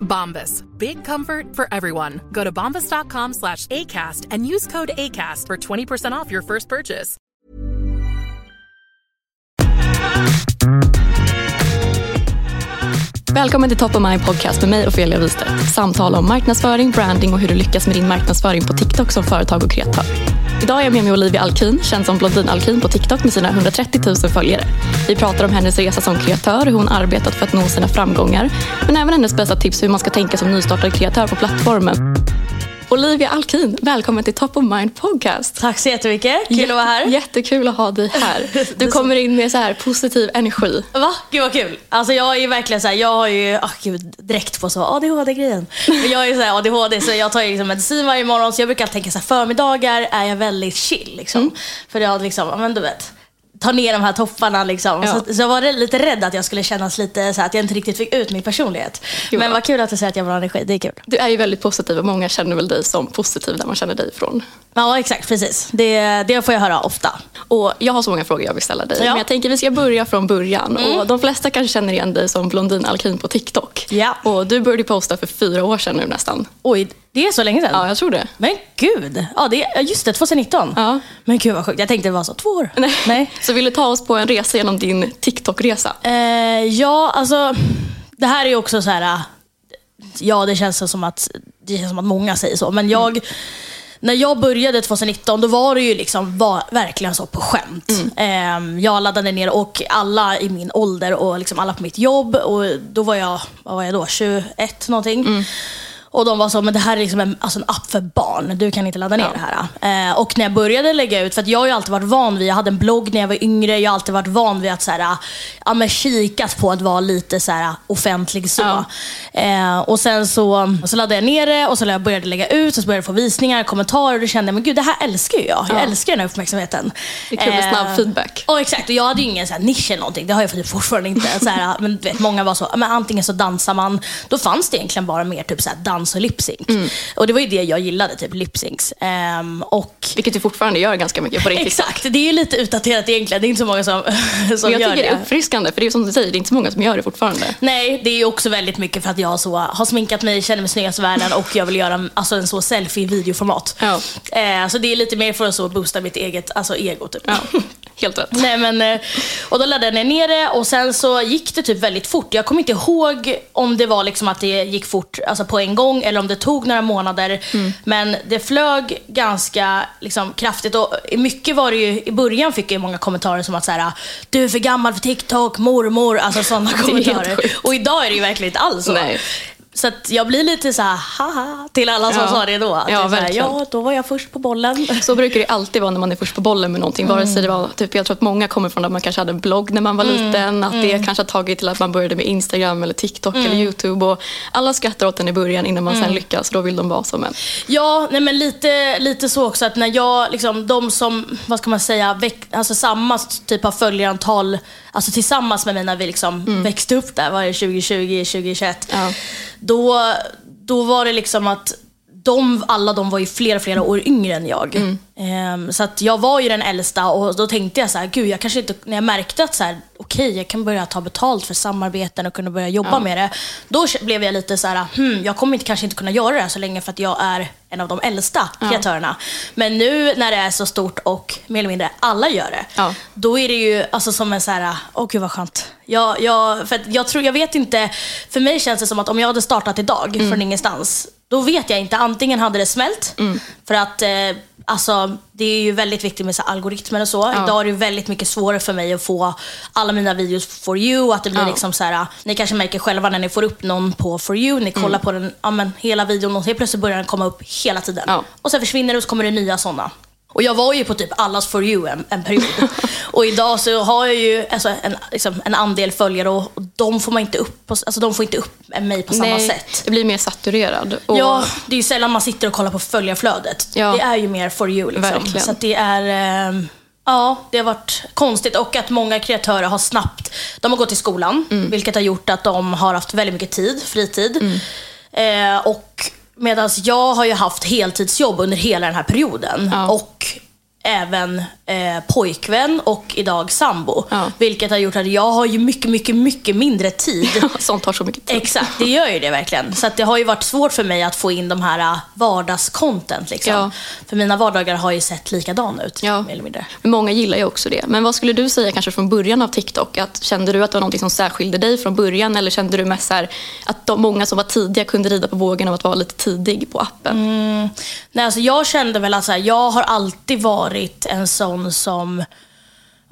Bombas. Big comfort for everyone. Go to bombas.com slash ACAST and use code ACAST for 20% off your first purchase. Välkommen till Top of Mind Podcast med mig Ofelia Wistedt. Samtal om marknadsföring, branding och hur du lyckas med din marknadsföring på TikTok som företag och kreatör. Idag är jag med mig Olivia Alkin, känd som Blondin Alkin på TikTok med sina 130 000 följare. Vi pratar om hennes resa som kreatör, hur hon arbetat för att nå sina framgångar, men även hennes bästa tips hur man ska tänka som nystartad kreatör på plattformen. Olivia Alkin, välkommen till Top of Mind Podcast. Tack så jättemycket. Kul att vara här. Jättekul att ha dig här. Du kommer in med så här positiv energi. Va? Gud vad kul. Alltså jag är verkligen så här, jag har ju, ah gud, direkt på så ADHD-grejen. Men jag är så här ADHD så jag tar ju liksom medicin varje morgon så jag brukar tänka så här, förmiddagar är jag väldigt chill liksom. Mm. För jag liksom, men du vet ta ner de här topparna. Liksom. Ja. Så, så jag var lite rädd att jag skulle kännas lite så att jag inte riktigt fick ut min personlighet. Jo. Men vad kul att du säger att jag har bra energi, det är kul. Du är ju väldigt positiv och många känner väl dig som positiv där man känner dig ifrån. Ja exakt, precis. Det, det får jag höra ofta. Och jag har så många frågor jag vill ställa dig. Ja. Men jag tänker vi ska börja från början. Mm. Och de flesta kanske känner igen dig som Blondin Alkin på TikTok. Ja. Och du började posta för fyra år sedan nu nästan. Oj, det är så länge sedan? Ja, jag tror det. Men gud! Ja, det är, just det, 2019. Ja. Men gud vad sjukt. Jag tänkte det var så två år. Nej. Nej. Så vill du ta oss på en resa genom din TikTok-resa? Eh, ja, alltså. Det här är ju också så här. Ja, det känns som att, det känns som att många säger så. Men jag... Mm när jag började 2019 då var det ju liksom var, verkligen så på skämt. Mm. Eh, jag laddade ner och alla i min ålder och liksom alla på mitt jobb. Och då var jag, vad var jag då, 21 någonting. Mm. Och de var så, men det här är liksom en, alltså en app för barn. Du kan inte ladda ner ja. det här. Eh, och när jag började lägga ut, för jag har ju alltid varit van vid, jag hade en blogg när jag var yngre. Jag har alltid varit van vid att så här, ja, men kikat på att vara lite så här, offentlig. så. Ja. Eh, och sen så, så laddade jag ner det och så började jag lägga ut, och så började jag få visningar, kommentarer och då kände jag, men gud det här älskar ju jag. Jag ja. älskar den här uppmärksamheten. Det är kul med snabb eh, feedback. Och exakt, och jag hade ju ingen så här, nisch eller någonting. Det har jag fortfarande inte. Så här, men vet, många var så, men antingen så dansar man, då fanns det egentligen bara mer typ så här, dans och lipsync. Mm. Och det var ju det jag gillade, typ lipsyncs. Um, och... Vilket du fortfarande gör ganska mycket på din Exakt, det är lite utdaterat egentligen. Det är inte så många som, som jag gör det. Jag tycker det är uppfriskande, för det är som du säger, det är inte så många som gör det fortfarande. Nej, det är också väldigt mycket för att jag så, har sminkat mig, känner mig snyggast i världen och jag vill göra alltså, en så selfie videoformat. Ja. Uh, så det är lite mer för att så boosta mitt eget alltså, ego. Typ. Ja. Helt rätt. Nej, men, eh, och då laddade jag ner det och sen så gick det typ väldigt fort. Jag kommer inte ihåg om det var liksom att det gick fort alltså på en gång eller om det tog några månader. Mm. Men det flög ganska liksom, kraftigt och mycket var det ju, i början fick jag många kommentarer som att så här, du är för gammal för TikTok, mormor, alltså sådana kommentarer. Och idag är det ju verkligen inte alls så. Nej. Så att jag blir lite så här, haha, till alla som ja. sa det då. Att ja, det här, ja, då var jag först på bollen. Så brukar det alltid vara när man är först på bollen med någonting. Mm. Vare sig det var, typ, jag tror att många kommer från att man kanske hade en blogg när man var mm. liten. Att mm. det kanske har tagit till att man började med Instagram eller TikTok eller mm. YouTube. Och alla skrattar åt den i början innan man sen mm. lyckas. Då vill de vara som en. Ja, nej, men lite, lite så också att när jag, liksom, de som, vad ska man säga, väck, alltså samma typ av följarantal, alltså tillsammans med mig när vi liksom mm. växte upp där, var det 2020, 2021. Ja då, då var det liksom att de, alla de var ju flera, flera år yngre än jag. Ehm, så att jag var ju den äldsta och då tänkte jag så här, gud jag kanske inte, när jag märkte att så här, okej jag kan börja ta betalt för samarbeten och kunna börja jobba med det. Då blev jag lite så här, hmm, jag kommer inte, kanske inte kunna göra det här så länge för att jag är en av de äldsta kreatörerna. Men nu när det är så stort och mer eller mindre alla gör det, Ja. då är det ju alltså som en så här, åh gud vad skönt. Jag, jag, för jag, tror, jag vet inte, för mig känns det som att om jag hade startat idag från ingenstans, då vet jag inte. Antingen hade det smält, för att eh, alltså, det är ju väldigt viktigt med så algoritmer och så. Idag är det väldigt mycket svårare för mig att få alla mina videos for you. Att det blir Ja. liksom så här, ni kanske märker själva när ni får upp någon på for you, ni kollar på den ja, men, hela videon och helt plötsligt börjar den komma upp hela tiden. Ja. Och sen försvinner det och så kommer det nya sådana. Och jag var ju på typ allas for you en, en period. och idag så har jag ju alltså, en, liksom, en andel följare och, och de får man inte upp, på, alltså, de får inte upp mig på samma sätt. det blir mer saturerat. Och, Ja, det är ju sällan man sitter och kollar på följarflödet. Ja. Det är ju mer for you. Liksom. Verkligen. Så det är... ehm, Ja, det har varit konstigt och att många kreatörer har snabbt, de har gått i skolan, Mm. vilket har gjort att de har haft väldigt mycket tid, fritid. Eh, och medan jag har ju haft heltidsjobb under hela den här perioden. Ja. Och även eh, pojkvän och idag sambo. Ja. Vilket har gjort att jag har ju mycket, mycket, mycket mindre tid Sånt tar så mycket tid. Exakt, det gör ju det verkligen. Så det har ju varit svårt för mig att få in de här äh, vardagscontent. Liksom. Ja. För mina vardagar har ju sett likadana ut, Ja. mer eller mindre. Många gillar ju också det. Men vad skulle du säga kanske från början av TikTok? Att, kände du att det var något som särskilde dig från början? Eller kände du mest här, att de många som var tidiga kunde rida på vågen av att vara lite tidig på appen? Mm. Nej, alltså jag kände väl att här, jag har alltid varit en sån som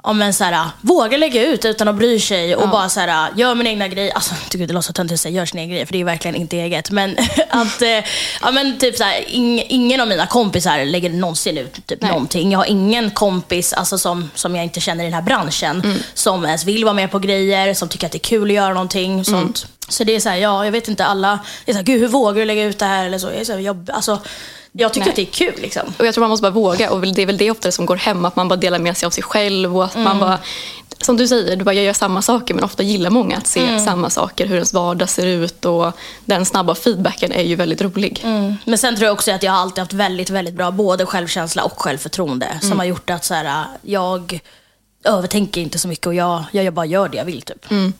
om men så här, vågar lägga ut utan att bry sig och bara så här, gör min egna grej. Alltså, tycker det låter så töntigt att säga gör sin egen grej, för det är verkligen inte eget. Men att, eh, ja men typ så här, ing, ingen av mina kompisar lägger någonsin ut typ Nej. någonting. Jag har ingen kompis alltså, som, som jag inte känner i den här branschen, Mm. som ens vill vara med på grejer, som tycker att det är kul att göra någonting. Sånt. Så det är så här, ja, jag vet inte, alla det är så här, gud hur vågar du lägga ut det här? Eller så. Jag, är så här, jag, alltså, jag tycker Nej. att det är kul liksom. Och jag tror man måste bara våga och det är väl det ofta som går hem, att man bara delar med sig av sig själv och att Mm. man bara, som du säger, du bara jag gör samma saker men ofta gillar många att se Mm. samma saker, hur ens vardag ser ut och den snabba feedbacken är ju väldigt rolig. Mm. Men sen tror jag också att jag har alltid haft väldigt, väldigt bra både självkänsla och självförtroende. Mm. Som har gjort att så här, jag övertänker inte så mycket och jag, jag bara gör det jag vill. Typ. Mm.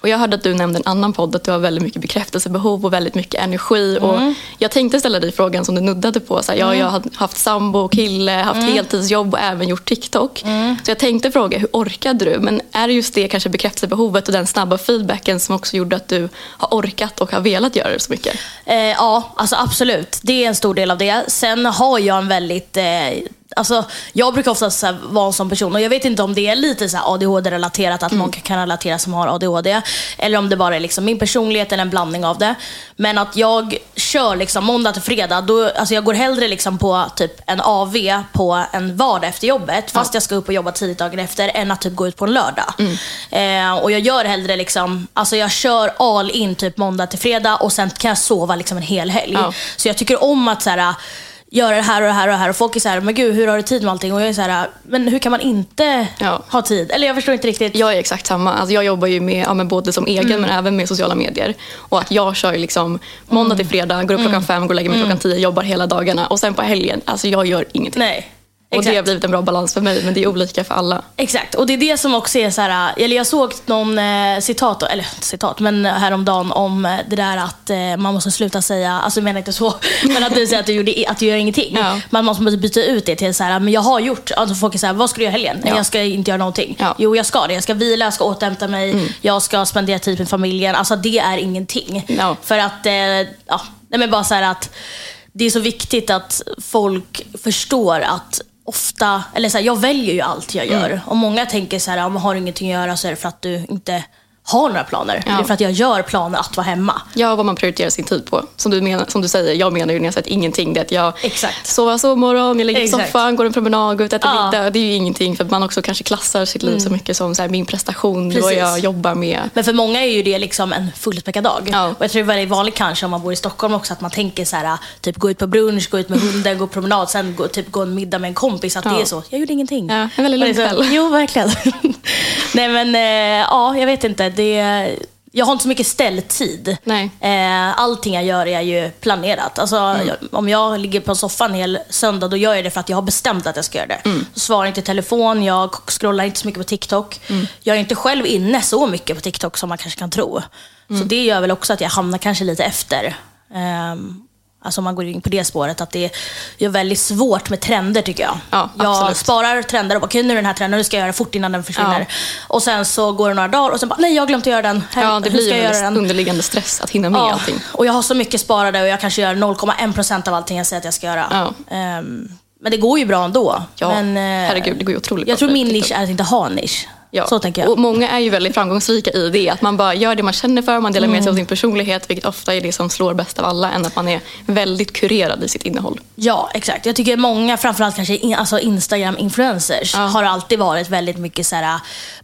Och jag hörde att du nämnde en annan podd, att du har väldigt mycket bekräftelsebehov och väldigt mycket energi. Mm. Och jag tänkte ställa dig frågan som du nuddade på. Så här, jag, jag har haft sambo och kille, haft Mm. heltidsjobb och även gjort TikTok. Så jag tänkte fråga, hur orkade du? Men är det just det kanske bekräftelsebehovet och den snabba feedbacken som också gjorde att du har orkat och har velat göra det så mycket? Eh, ja, alltså absolut. Det är en stor del av det. Sen har jag en väldigt... Eh, alltså, jag brukar ofta så här, vara en sån person och jag vet inte om det är lite så ADHD-relaterat, att många kan relatera som har ADHD. Eller om det bara är liksom min personlighet eller en blandning av det. Men att jag kör liksom måndag till fredag, då, alltså jag går hellre liksom på typ en AV på en vardag efter jobbet, fast jag ska upp och jobba tidigt dagen efter, än att typ gå ut på en lördag. Eh, och jag gör hellre liksom, alltså jag kör all in typ måndag till fredag och sen kan jag sova liksom en hel helg. Ja. Så jag tycker om att så här, göra det här och det här och det här. Och folk är så här, men gud hur har du tid med allting? Och jag är så här, men hur kan man inte Ja. ha tid? Eller jag förstår inte riktigt. Jag är exakt samma. Alltså jag jobbar ju med, ja, med både som egen Mm. men även med sociala medier. Och att jag kör liksom måndag till fredag, går upp Mm. klockan fem, går och lägger mig klockan tio, jobbar hela dagarna. Och sen på helgen, alltså jag gör ingenting. Nej. Och det har Exakt. blivit en bra balans för mig, men det är olika för alla. Exakt, och det är det som också är så här, eller jag såg någon eh, citat, eller citat, men häromdagen om eh, det där att eh, man måste sluta säga, alltså jag menar inte så, men att du säger att du, gjorde, att du gör ingenting. Ja. Man måste byta ut det till så här, men jag har gjort, alltså folk är så här, vad ska du göra helgen? Ja. Jag ska inte göra någonting. Ja. Mm. Jo, jag ska det. Jag ska vila, jag ska återhämta mig, jag ska spendera tid med familjen. Alltså det är ingenting. Ja. För att, eh, ja, nej men bara så att det är så viktigt att folk förstår att ofta, eller så här, jag väljer ju allt jag Mm. gör. Och många tänker så här, om man har ingenting att göra så är det för att du inte har några planer. Ja. Det är för att jag gör planer att vara hemma. Ja, vad man prioriterar sin tid på. Som du, menar, som du säger, jag menar ju när jag att ingenting, det att jag Exakt. sover sovmorgon, jag ligger i soffan, går en promenad, går ut och äter Ja. middag. Det är ju ingenting för att man också kanske klassar sitt liv så mycket som så här, min prestation, vad Precis. jag jobbar med. Men för många är ju det liksom en fullspäckad dag. Ja. Och jag tror det är väldigt vanligt kanske om man bor i Stockholm också att man tänker så här, typ gå ut på brunch, gå ut med hunden, gå promenad, sen gå, typ gå en middag med en kompis. Att Ja. det är så. Jag gjorde ingenting. Ja, en väldigt lugn kväll. Jo, verkligen. Nej men eh, ja, jag vet inte. Det, jag har inte så mycket ställtid. Nej. Eh, allting jag gör är ju planerat. Alltså, jag, om jag ligger på soffan hel söndag, då gör jag det för att jag har bestämt att jag ska göra det. Jag svarar inte i telefon, jag scrollar inte så mycket på TikTok. Jag är inte själv inne så mycket på TikTok som man kanske kan tro. Så det gör väl också att jag hamnar kanske lite efter. Ehm, Alltså om man går in på det spåret, att det är väldigt svårt med trender tycker jag. Ja, jag sparar trender och bara, okej nu är den här trenden, nu ska jag göra det fort innan den försvinner. Ja. Och sen så går det några dagar och sen bara, nej jag har glömt att göra den. Här, Ja, det blir en göra den? underliggande stress att hinna med Ja, allting. och jag har så mycket sparade och jag kanske gör 0,1% av allting jag säger att jag ska göra. Ehm, men det går ju bra ändå. Ja, men, eh, herregud, det går ju otroligt Jag bra tror min nisch är att inte ha nisch. Ja. Så tänker jag. Och många är ju väldigt framgångsrika i det. Att man bara gör det man känner för, man delar med Mm. sig av sin personlighet, vilket ofta är det som slår bäst av alla, än att man är väldigt kurerad i sitt innehåll. Ja, exakt. Jag tycker många, framförallt kanske in, alltså Instagram-influencers, Ja. har alltid varit väldigt mycket så här,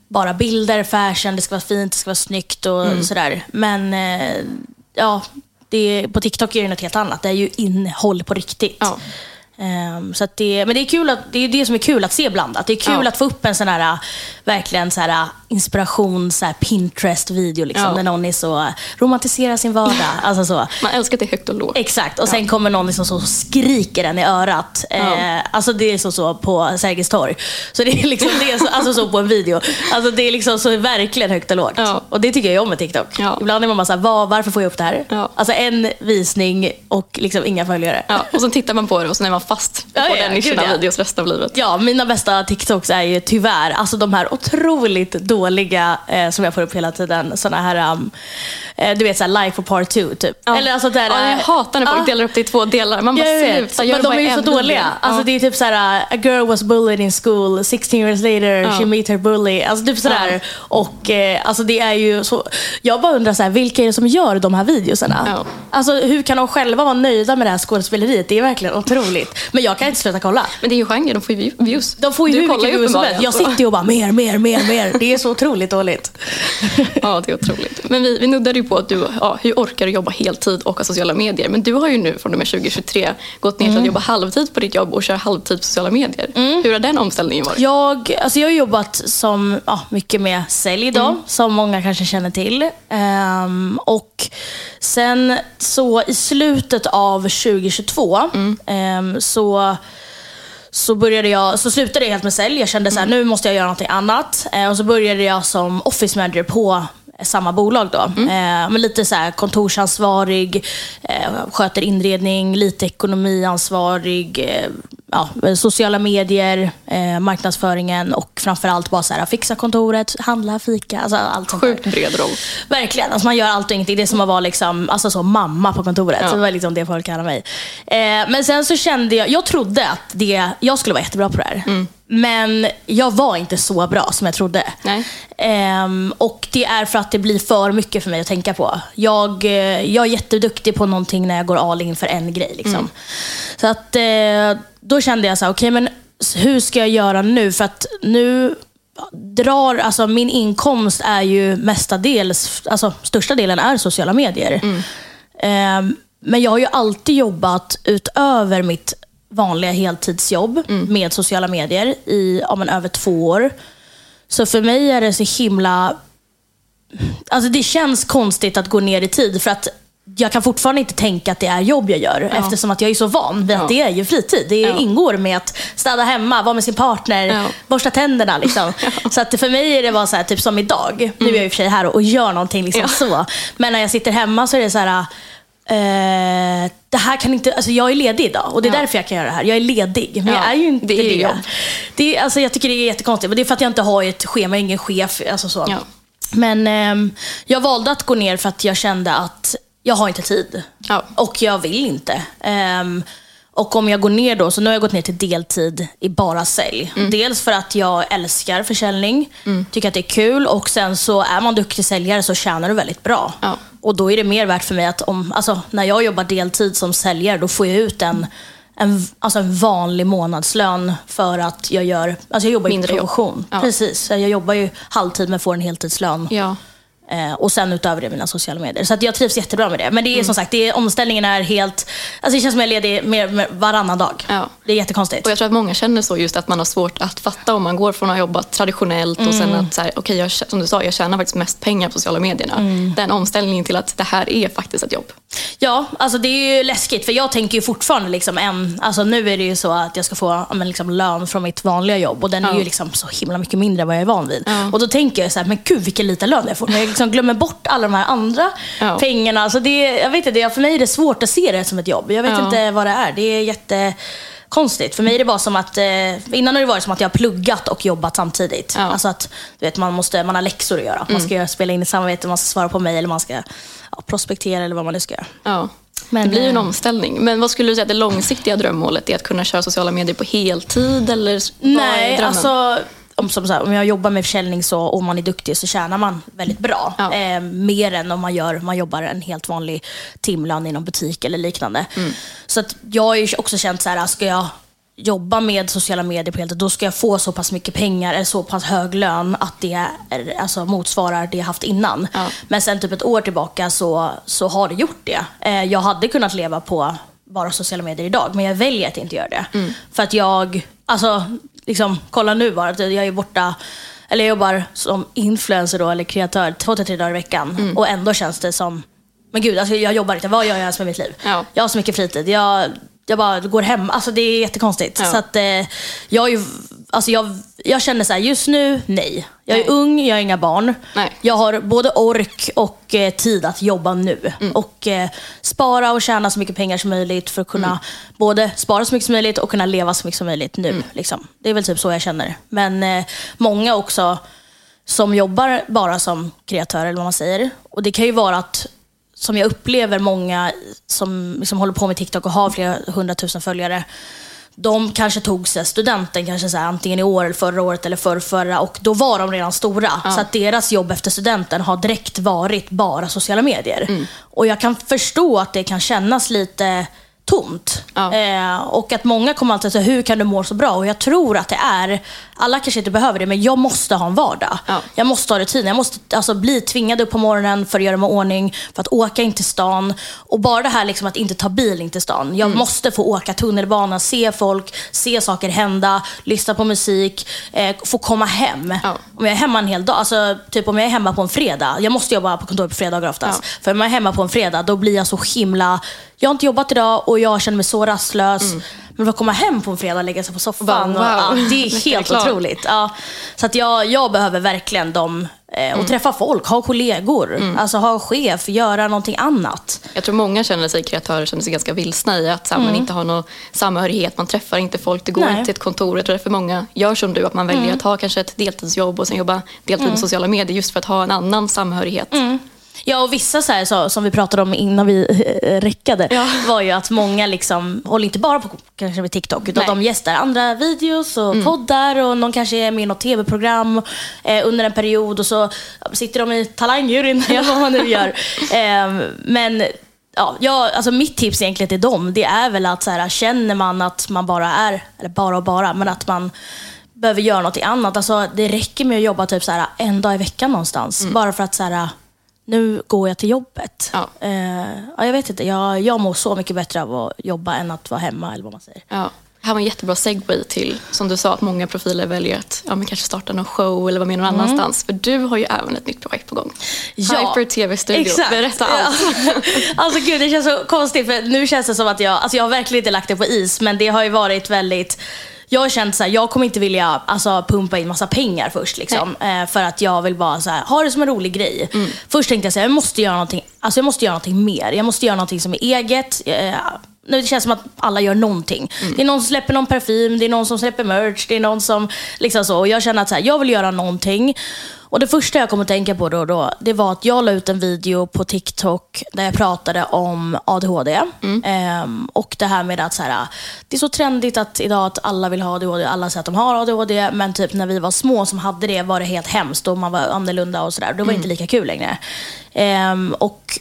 bara bilder, fashion, det ska vara fint, det ska vara snyggt och Mm. sådär. Men eh, ja, det, på TikTok är det något helt annat. Det är ju innehåll på riktigt. Ja. Ehm, så det, men det är, kul att, det är det som är kul att se blandat. Det är kul Ja. att få upp en sån här verkligen så här, inspiration, så Pinterest-video liksom, Ja. när någon är så äh, romantiserar sin vardag. alltså så. Man älskar det högt och lågt. Exakt, och sen kommer någon liksom så skriker den i örat. Ja. Eh, alltså det är så, så på Sergels torg. Så det är liksom det är så, alltså så på en video. Alltså det är liksom så verkligen högt och lågt. Ja. Och det tycker jag om med TikTok. Ja. Ibland är man bara såhär, var, varför får jag upp det här? Ja. Alltså en visning och liksom inga följare. Ja, och sen tittar man på det och sen är man fast Ja, på ja, den nischen av ja. videos resten av livet. Ja, mina bästa TikToks är ju tyvärr alltså de här otroligt dåliga eh, som jag får upp hela tiden. Såna här, um, du vet såhär life for part two typ. Ja. Eller alltså där, ja, jag hatar när folk Ja. delar upp det i två delar. Man bara sluta, gör men de är ju så dåliga. video. Alltså det är typ såhär, a girl was bullied in school, 16 years later she meet her bully. Alltså typ sådär. Och eh, alltså det är ju så, jag bara undrar såhär, vilka är det som gör de här videosarna? Alltså hur kan de själva vara nöjda med det här skådespeleriet? Det är verkligen otroligt. Men jag kan inte sluta kolla. Men det är ju genre, de får ju views. De får ju Du hur mycket views som helst. Jag sitter ju och bara mer, mer, mer, mer. Det är så otroligt dåligt. Ja, det är otroligt. Men vi, vi nuddade ju på att du, ja, hur orkar du jobba heltid och ha sociala medier? Men du har ju nu från och med 2023 gått ner till Mm. att jobba halvtid på ditt jobb och köra halvtid på sociala medier. Hur har den omställningen varit? Jag, alltså jag har jobbat som, ja, mycket med sälj då, som många kanske känner till. Ehm, och sen så i slutet av 2022 ehm, så så, började jag, så slutade jag helt med sälj. Jag kände så här, nu måste jag göra någonting annat. Eh, och så började jag som office manager på samma bolag då. Eh, men lite så här kontorsansvarig, eh, sköter inredning, lite ekonomiansvarig, eh, ja, sociala medier, marknadsföringen och framförallt bara så här, fixa kontoret, handla, fika, alltså allt sånt. Sjukt bred roll. Verkligen. Alltså man gör allt och ingenting. Det är som att vara liksom, alltså så, mamma på kontoret. Ja. Det var liksom det folk kallade mig. Men sen så kände jag, jag trodde att det, jag skulle vara jättebra på det här. Mm. Men jag var inte så bra som jag trodde. Ehm, och det är för att det blir för mycket för mig att tänka på. Jag, eh, jag är jätteduktig på någonting när jag går all in för en grej. Liksom. Mm. Så att eh, då kände jag så här, okej men hur ska jag göra nu? För att nu drar, alltså min inkomst är ju mestadels, alltså största delen är sociala medier. Ehm, men jag har ju alltid jobbat utöver mitt vanliga heltidsjobb med sociala medier i ja, men över två år. Så för mig är det så himla... Alltså det känns konstigt att gå ner i tid för att jag kan fortfarande inte tänka att det är jobb jag gör eftersom att jag är så van vid att Ja. det är ju fritid. Det Ja. ingår med att städa hemma, vara med sin partner, Ja. borsta tänderna. Liksom. Så att för mig är det bara så här, typ som idag. Nu är jag i och för sig här och, och gör någonting liksom Ja. så. Men när jag sitter hemma så är det så här... Eh, det här kan inte, alltså jag är ledig idag och det är Ja. därför jag kan göra det här. Jag är ledig, men Ja, jag är ju inte det det. är ju jobb. Det är, alltså jag tycker det är jättekonstigt. Men det är för att jag inte har ett schema, ingen chef. Alltså så. Ja. Men ehm, jag valde att gå ner för att jag kände att jag har inte tid. Och jag vill inte. Ehm, och om jag går ner då, så nu har jag gått ner till deltid i bara sälj. Mm. Dels för att jag älskar försäljning, tycker att det är kul och sen så är man duktig säljare så tjänar du väldigt bra. Ja. Och då är det mer värt för mig att om, alltså, när jag jobbar deltid som säljare, då får jag ut en, en, alltså en vanlig månadslön för att jag gör, alltså jag jobbar Mindre jobb. provision. Ja. Precis, jag jobbar ju halvtid men får en heltidslön. Ja. Eh, och sen utöver det mina sociala medier. Så jag trivs jättebra med det. Men det är Mm. som sagt, det är, omställningen är helt... Alltså det känns som jag är ledig mer, mer varannan dag. Ja. Det är jättekonstigt. Och jag tror att många känner så just att man har svårt att fatta om man går från att ha jobbat traditionellt och sen att så här, okej, jag, som du sa, jag tjänar faktiskt mest pengar på sociala medierna. Den omställningen till att det här är faktiskt ett jobb. Ja, alltså det är ju läskigt för jag tänker ju fortfarande liksom en, alltså nu är det ju så att jag ska få men liksom lön från mitt vanliga jobb och den är Ja. ju liksom så himla mycket mindre än vad jag är van vid. Ja. Och då tänker jag så här, men gud vilken liten lön jag får. Men jag liksom glömmer bort alla de här andra Ja. pengarna. Alltså det, jag vet inte, för mig är det svårt att se det som ett jobb. Jag vet inte vad det är. Det är jättekonstigt. För mig är det bara som att, eh, innan har det varit som att jag har pluggat och jobbat samtidigt. Ja. Mm. Alltså att du vet, man, måste, man har läxor att göra. Man ska göra, spela in i samarbete, man ska svara på mejl, man ska ja, prospektera eller vad man nu ska göra. Ja. Men, det blir ju en eh, omställning. Men vad skulle du säga att det långsiktiga drömmålet är? Att kunna köra sociala medier på heltid? Eller vad är Nej, drömmen? alltså om, som så här, om jag jobbar med försäljning så, och man är duktig så tjänar man väldigt bra. Ja. Eh, mer än om man, gör, man jobbar en helt vanlig timlön i någon butik eller liknande. Mm. Så att jag har ju också känt så här, ska jag jobba med sociala medier på heltid, då ska jag få så pass mycket pengar, eller så pass hög lön att det är, alltså, motsvarar det jag haft innan. Ja. Men sen typ ett år tillbaka så, så har det gjort det. Eh, jag hade kunnat leva på bara sociala medier idag, men jag väljer att inte göra det. För att jag, alltså, liksom, kolla nu bara, att jag är borta, eller jag jobbar som influencer då, eller kreatör två till tre dagar i veckan. Och ändå känns det som, men gud, alltså, jag jobbar inte, vad gör jag ens med mitt liv? Ja. Jag har så mycket fritid. Jag, jag bara går hem. Alltså det är jättekonstigt. Ja. Så att, eh, jag, är ju, alltså jag, jag känner så här, just nu, nej. Jag är Nej. ung, jag har inga barn. Nej. Jag har både ork och eh, tid att jobba nu. Mm. Och eh, spara och tjäna så mycket pengar som möjligt för att kunna Mm. både spara så mycket som möjligt och kunna leva så mycket som möjligt nu. Mm. Liksom. Det är väl typ så jag känner. Men eh, många också som jobbar bara som kreatör eller vad man säger. Och det kan ju vara att, som jag upplever många som liksom håller på med TikTok och har flera hundratusen följare. De kanske tog sig studenten kanske så här, antingen i år, eller förra året eller förrförra och då var de redan stora. Så att deras jobb efter studenten har direkt varit bara sociala medier. Och jag kan förstå att det kan kännas lite tomt. Ja. Eh, och att många kommer alltid säga, hur kan du må så bra? Och jag tror att det är, alla kanske inte behöver det, men jag måste ha en vardag. Ja. Jag måste ha rutin. Jag måste alltså, bli tvingad upp på morgonen för att göra mig ordning, för att åka in till stan. Och bara det här liksom, att inte ta bil in till stan. Jag måste få åka tunnelbana, se folk, se saker hända, lyssna på musik, eh, få komma hem. Ja. Om jag är hemma en hel dag, alltså typ om jag är hemma på en fredag. Jag måste jobba på kontor på fredagar oftast. För om jag är hemma på en fredag, då blir jag så himla... Jag har inte jobbat idag och jag känner mig så rastlös. Men att komma hem på en fredag och lägga sig på soffan, och, wow. ja, det är helt otroligt. Ja. Så att jag, jag behöver verkligen dem. Eh, och träffa folk, ha kollegor, alltså ha chef, göra någonting annat. Jag tror många känner sig kreatörer känner sig ganska vilsna i att här, man inte har någon samhörighet, man träffar inte folk, det går Nej. inte till ett kontor. Jag tror därför många gör som du, att man väljer att ha kanske ett deltidsjobb och sen jobba deltid med sociala medier just för att ha en annan samhörighet. Ja, och vissa så här, så, som vi pratade om innan vi eh, räckade, Ja. var ju att många liksom håller inte bara på kanske med TikTok, utan Nej. Mm. de gästar andra videos och poddar och någon kanske är med i något tv-program eh, under en period och så sitter de i talangjuryn eller vad man nu gör. Eh, men ja, jag, alltså mitt tips egentligen till dem, det är väl att så här, känner man att man bara är, eller bara och bara, men att man behöver göra något annat. Alltså, det räcker med att jobba typ så här, en dag i veckan någonstans. Bara för att så här, nu går jag till jobbet. Ja. Eh, ja, jag vet inte, jag, jag mår så mycket bättre av att jobba än att vara hemma eller vad man säger. Ja. Det här var en jättebra segway till, som du sa, att många profiler väljer att ja, men kanske starta någon show eller vara med någon annanstans. För du har ju även ett nytt projekt på gång. Hyper TV-studio. Exakt. Berätta allt. Ja. alltså gud, det känns så konstigt för nu känns det som att jag, alltså jag har verkligen inte lagt det på is, men det har ju varit väldigt jag har känt såhär, jag kommer inte vilja alltså, pumpa in massa pengar först. Liksom, eh, för att jag vill bara så här, ha det som en rolig grej. Först tänkte jag säga, jag måste göra någonting, alltså, jag måste göra någonting mer. Jag måste göra någonting som är eget. Eh, nu det känns som att alla gör någonting. Det är någon som släpper någon parfym, det är någon som släpper merch, det är någon som liksom så. Och jag känner att så här, jag vill göra någonting. Och det första jag kom att tänka på då, och då det var att jag la ut en video på TikTok där jag pratade om ADHD. Ehm, och det här med att så här, det är så trendigt att idag att alla vill ha ADHD, alla säger att de har ADHD, men typ när vi var små som hade det var det helt hemskt och man var annorlunda och sådär. Då var det inte lika kul längre. Ehm, och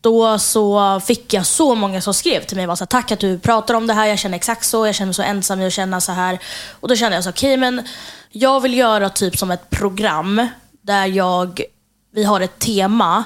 då så fick jag så många som skrev till mig var så här, tack att du pratar om det här, jag känner exakt så, jag känner mig så ensam, jag känner så här. Och då kände jag så okej men jag vill göra typ som ett program där jag vi har ett tema.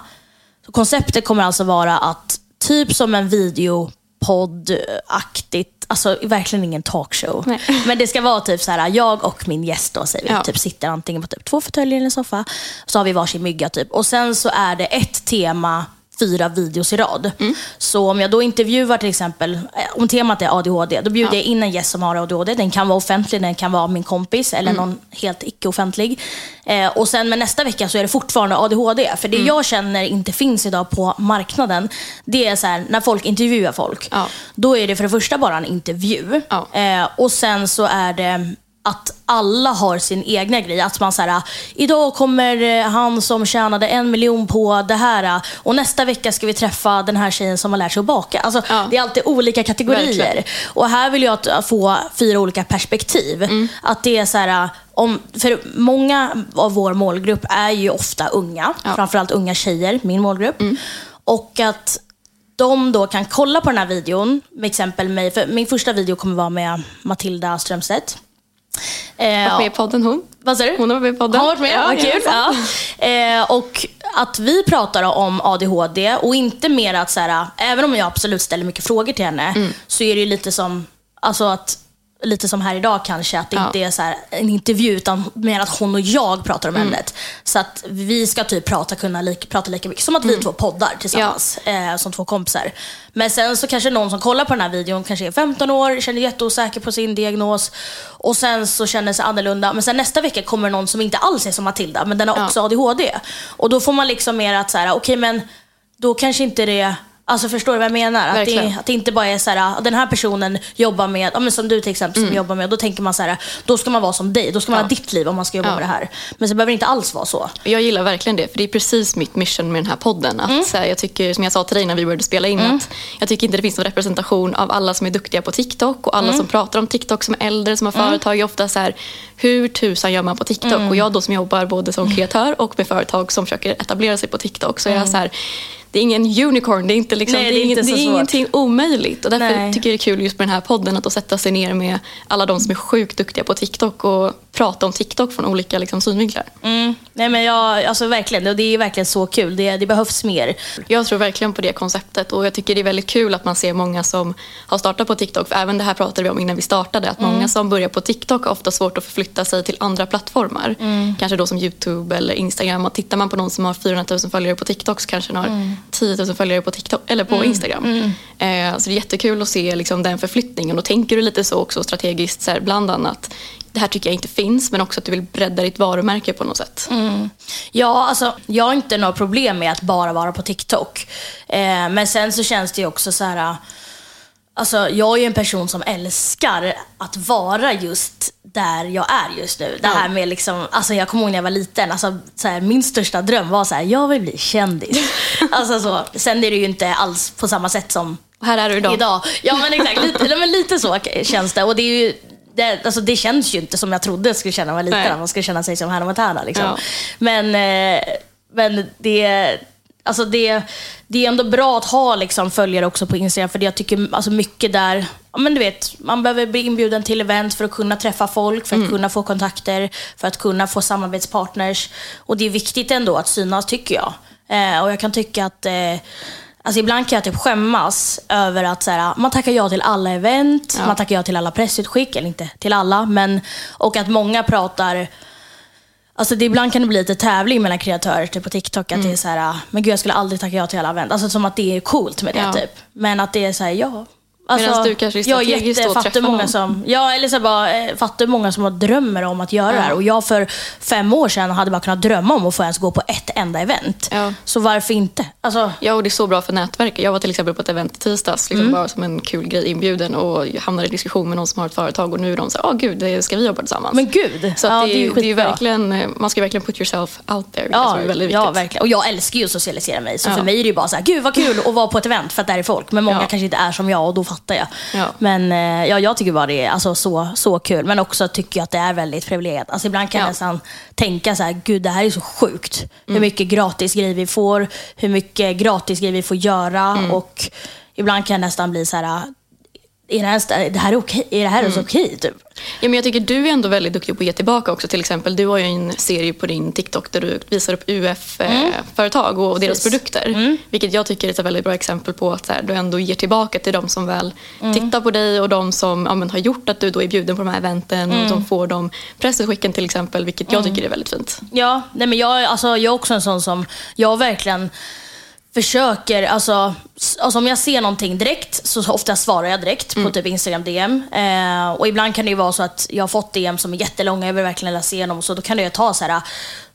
Så konceptet kommer alltså vara att typ som en videopodd-aktigt, alltså verkligen ingen talkshow. Nej. Men det ska vara typ så här, jag och min gäst då, säger vi, Ja. typ sitter antingen på typ två fåtöljer eller en soffa. Så har vi varsin mygga typ. Och sen så är det ett tema fyra videos i rad. Mm. Så om jag då intervjuar till exempel, eh, om temat är ADHD, då bjuder jag in en gäst som har ADHD. Den kan vara offentlig, den kan vara min kompis eller Mm. någon helt icke-offentlig. Eh, och sen men nästa vecka så är det fortfarande ADHD. För det Mm. jag känner inte finns idag på marknaden, det är så här, när folk intervjuar folk. Ja. Då är det för det första bara en intervju. Ja. Eh, och sen så är det att alla har sin egna grej. Att man säger idag kommer eh, han som tjänade en miljon på det här eh, och nästa vecka ska vi träffa den här tjejen som har lärt sig att baka. Alltså, Ja. Det är alltid olika kategorier. Verkligen. Och här vill jag få fyra olika perspektiv. Mm. Att det är så här, om, för många av vår målgrupp är ju ofta unga. Ja. Mm. Framförallt unga tjejer, min målgrupp. Och att de då kan kolla på den här videon, med exempel mig, för min första video kommer vara med Matilda Strömstedt. Eh, Varit med i podden hon. vad sa du? Hon har varit med i podden. Har varit med? Ja, Vad kul. Ja. Eh, och att vi pratar om ADHD och inte mer att så här, även om jag absolut ställer mycket frågor till henne, Mm. så är det ju lite som, alltså att Lite som här idag kanske, att det Ja. inte är så en intervju utan mer att hon och jag pratar Mm. om ämnet. Så att vi ska typ prata, kunna lika, prata lika mycket. Som att Mm. vi två poddar tillsammans, eh, som två kompisar. Men sen så kanske någon som kollar på den här videon kanske är 15 år, känner jätteosäker på sin diagnos och sen så känner sig annorlunda. Men sen nästa vecka kommer någon som inte alls är som Matilda, men den har Ja. också ADHD. Och då får man liksom mer att så här, okej men då kanske inte det Alltså förstår du vad jag menar? Att det, att det inte bara är så här, den här personen jobbar med, ja, men som du till exempel som jobbar med, då tänker man så här, då ska man vara som dig, då ska man Mm. Ja. ha ditt liv om man ska jobba Ja. med det här. Men så behöver det inte alls vara så. Jag gillar verkligen det, för det är precis mitt mission med den här podden. Att, Mm. så här, jag tycker, som jag sa till dig när vi började spela in, att jag tycker inte det finns någon representation av alla som är duktiga på TikTok och alla Mm. som pratar om TikTok som är äldre, som har företag. är ofta så här, hur tusan gör man på TikTok? Mm. Och jag då som jobbar både som kreatör och med företag som försöker etablera sig på TikTok, så är jag så här, det är ingen unicorn, det är, inte liksom, Mm. Nej, det är, inte det är ingenting omöjligt. Och därför Nej. tycker jag det är kul just på den här podden att sätta sig ner med alla de som är sjukt duktiga på TikTok och prata om TikTok från olika liksom, synvinklar. Mm. Nej men jag, alltså verkligen, och det är verkligen så kul. Det, det behövs mer. Jag tror verkligen på det konceptet och jag tycker det är väldigt kul att man ser många som har startat på TikTok. För även det här pratade vi om innan vi startade. Att många som börjar på TikTok har ofta svårt att förflytta sig till andra plattformar. Kanske då som YouTube eller Instagram. Och tittar man på någon som har 400 000 följare på TikTok så kanske den har 10 000 följare på, TikTok, eller på Instagram. Eh, så det är jättekul att se liksom, den förflyttningen. Och tänker du lite så också strategiskt, så här, bland annat det här tycker jag inte finns men också att du vill bredda ditt varumärke på något sätt. Ja, alltså, jag har inte några problem med att bara vara på TikTok. Eh, men sen så känns det ju också så här... Alltså, jag är ju en person som älskar att vara just där jag är just nu. Det här med liksom, alltså jag kommer ihåg när jag var liten, alltså, så här, min största dröm var så här, jag vill bli kändis. alltså, så. Sen är det ju inte alls på samma sätt som Och här är du idag. idag. Ja men exakt, lite, men lite så känns det. Och det, är ju, det, alltså, det känns ju inte som jag trodde jag skulle känna mig liten. Nej. Att man skulle känna sig som Hannah Montana. Liksom. Ja. Men, eh, men det, alltså det, det är ändå bra att ha liksom, följare också på Instagram. För jag tycker alltså, mycket där, ja, men du vet, man behöver bli inbjuden till event för att kunna träffa folk, för att kunna få kontakter, för att kunna få samarbetspartners. Och det är viktigt ändå att synas tycker jag. Eh, och jag kan tycka att eh, Alltså ibland kan jag typ skämmas över att så här, man tackar ja till alla event, man tackar ja till alla pressutskick, eller inte till alla, men och att många pratar Alltså det, ibland kan det bli lite tävling mellan kreatörer typ på TikTok. Att det är så här, men gud jag skulle aldrig tacka ja till alla event. Alltså som att det är coolt med det Ja. typ. Men att det är så här, ja. Alltså, Medan du kanske är jag strategiskt jätte- då fattar träffar många som, ja eller så bara, eh, fattar många som drömmer om att göra det här. Och jag för fem år sedan hade bara kunnat drömma om att få ens gå på ett enda event. Ja. Så varför inte? Alltså, Ja, och det är så bra för nätverket. Jag var till exempel på ett event i tisdags, liksom Mm. bara som en kul grej inbjuden och hamnade i diskussion med någon som har ett företag och nu är de så här, åh gud, det ska vi jobba tillsammans? men gud. så ja, det, är, det är ju skitbra. verkligen, eh, man ska verkligen put yourself out there, Ja, är väldigt viktigt. ja, verkligen. Och jag älskar ju att socialisera mig. Så Ja. för mig är det ju bara så här, gud vad kul att vara på ett event för att där är folk. Men många Ja. kanske inte är som jag och då fattar jag. Ja. Men eh, ja, jag tycker bara det är alltså, så, så kul. Men också tycker jag att det är väldigt privilegierat. Alltså, ibland kan jag Ja. nästan tänka så här, gud det här är så sjukt. Hur Mm. mycket gratis grejer vi får, hur mycket gratis grejer vi får göra. Mm. Och ibland kan jag nästan bli så här, är det, ens, det här är okej? Är det här ens okej? Typ? Ja, men jag tycker du är ändå väldigt duktig på att ge tillbaka också. Till exempel, du har ju en serie på din TikTok där du visar upp UF-företag och deras Precis. produkter. Vilket jag tycker är ett väldigt bra exempel på att här, du ändå ger tillbaka till de som väl tittar på dig och de som ja, men, har gjort att du då är bjuden på de här eventen och som får de pressutskicken till exempel. Vilket jag tycker är väldigt fint. Ja, nej men jag, alltså, jag är också en sån som, jag verkligen försöker, alltså, alltså om jag ser någonting direkt så ofta svarar jag direkt på typ Instagram DM. Eh, och ibland kan det ju vara så att jag har fått DM som är jättelånga, jag vill verkligen läsa igenom. Så då kan det ju ta så här,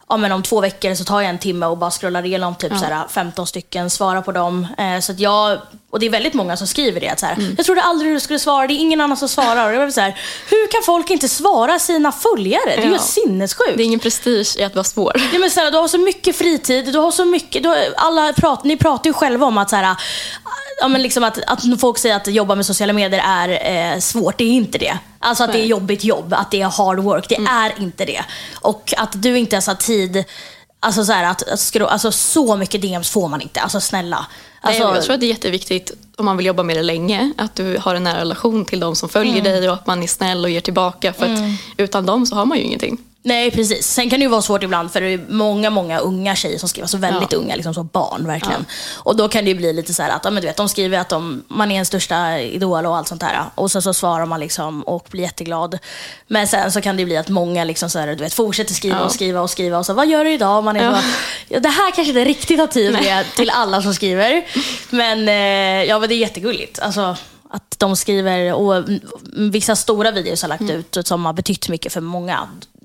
ja, men om två veckor så tar jag en timme och bara scrollar igenom typ så här, 15 stycken, svarar på dem. Eh, så att jag, och det är väldigt många som skriver det. Att så här, Jag trodde aldrig du skulle svara, det är ingen annan som svarar. Och jag så här, hur kan folk inte svara sina följare? Det är ju Ja. sinnessjukt. Det är ingen prestige i att vara svår. Ja, men så här, du har så mycket fritid, du har så mycket, du har, alla prat, ni pratar ju själva om att, så här, ja, men liksom att, att folk säger att jobba med sociala medier är eh, svårt, det är inte det. Alltså att det är jobbigt jobb, att det är hard work, det är inte det. Och att du inte ens har tid, alltså så, här, att, skro, alltså så mycket DMs får man inte, alltså snälla. Alltså, Nej, jag tror att det är jätteviktigt om man vill jobba med det länge att du har en nära relation till de som följer dig och att man är snäll och ger tillbaka. För att utan dem så har man ju ingenting. Nej precis. Sen kan det ju vara svårt ibland för det är många, många unga tjejer som skriver, alltså väldigt Ja. unga, liksom så barn verkligen. Och då kan det ju bli lite så här att, ja, men du vet, de skriver att de, man är en största idol och allt sånt där. Och sen så svarar man liksom och blir jätteglad. Men sen så kan det ju bli att många liksom så här, du vet, fortsätter skriva Ja. och skriva och skriva och så, vad gör du idag? Man är Ja. bara, ja, det här kanske inte riktigt har tid med till alla som skriver. Men eh, ja, men det är jättegulligt. Alltså, att de skriver, och vissa stora videos har lagt Mm. ut som har betytt mycket för många.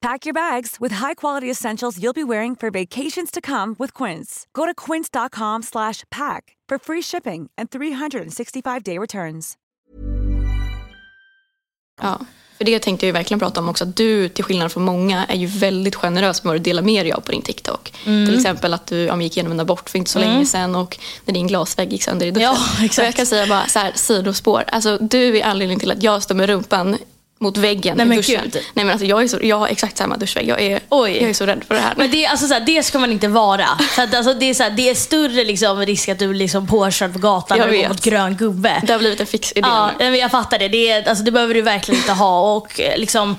Pack your bags with high-quality essentials you'll be wearing for vacations to come with Quince. Go to quince.com slash pack for free shipping and 365-day returns. Ja, för det tänkte jag ju verkligen prata om också. Att du, till skillnad från många, är ju väldigt generös med vad du delar med dig av på din TikTok. Mm. Till exempel att du ja, gick igenom en abort för inte så länge sedan och när din glasvägg gick sönder i duschen. Ja, exakt. Och jag kan säga bara så här, sidospår. Alltså, du är anledningen till att jag står med rumpan mot väggen Nej, i duschen. gud. Nej, men alltså, jag, är så, jag har exakt samma duschvägg. Jag är, Oj. jag är så rädd för det här. Men det, alltså, så här, det ska man inte vara. För att, alltså, det, är, så här, det är större liksom, risk att du blir liksom, påkörd på gatan Jag när du går mot grön gubbe. det har blivit en fix idé Ja, nu. jag fattar det. Det, är, alltså, det behöver du verkligen inte ha. Och, eh, liksom,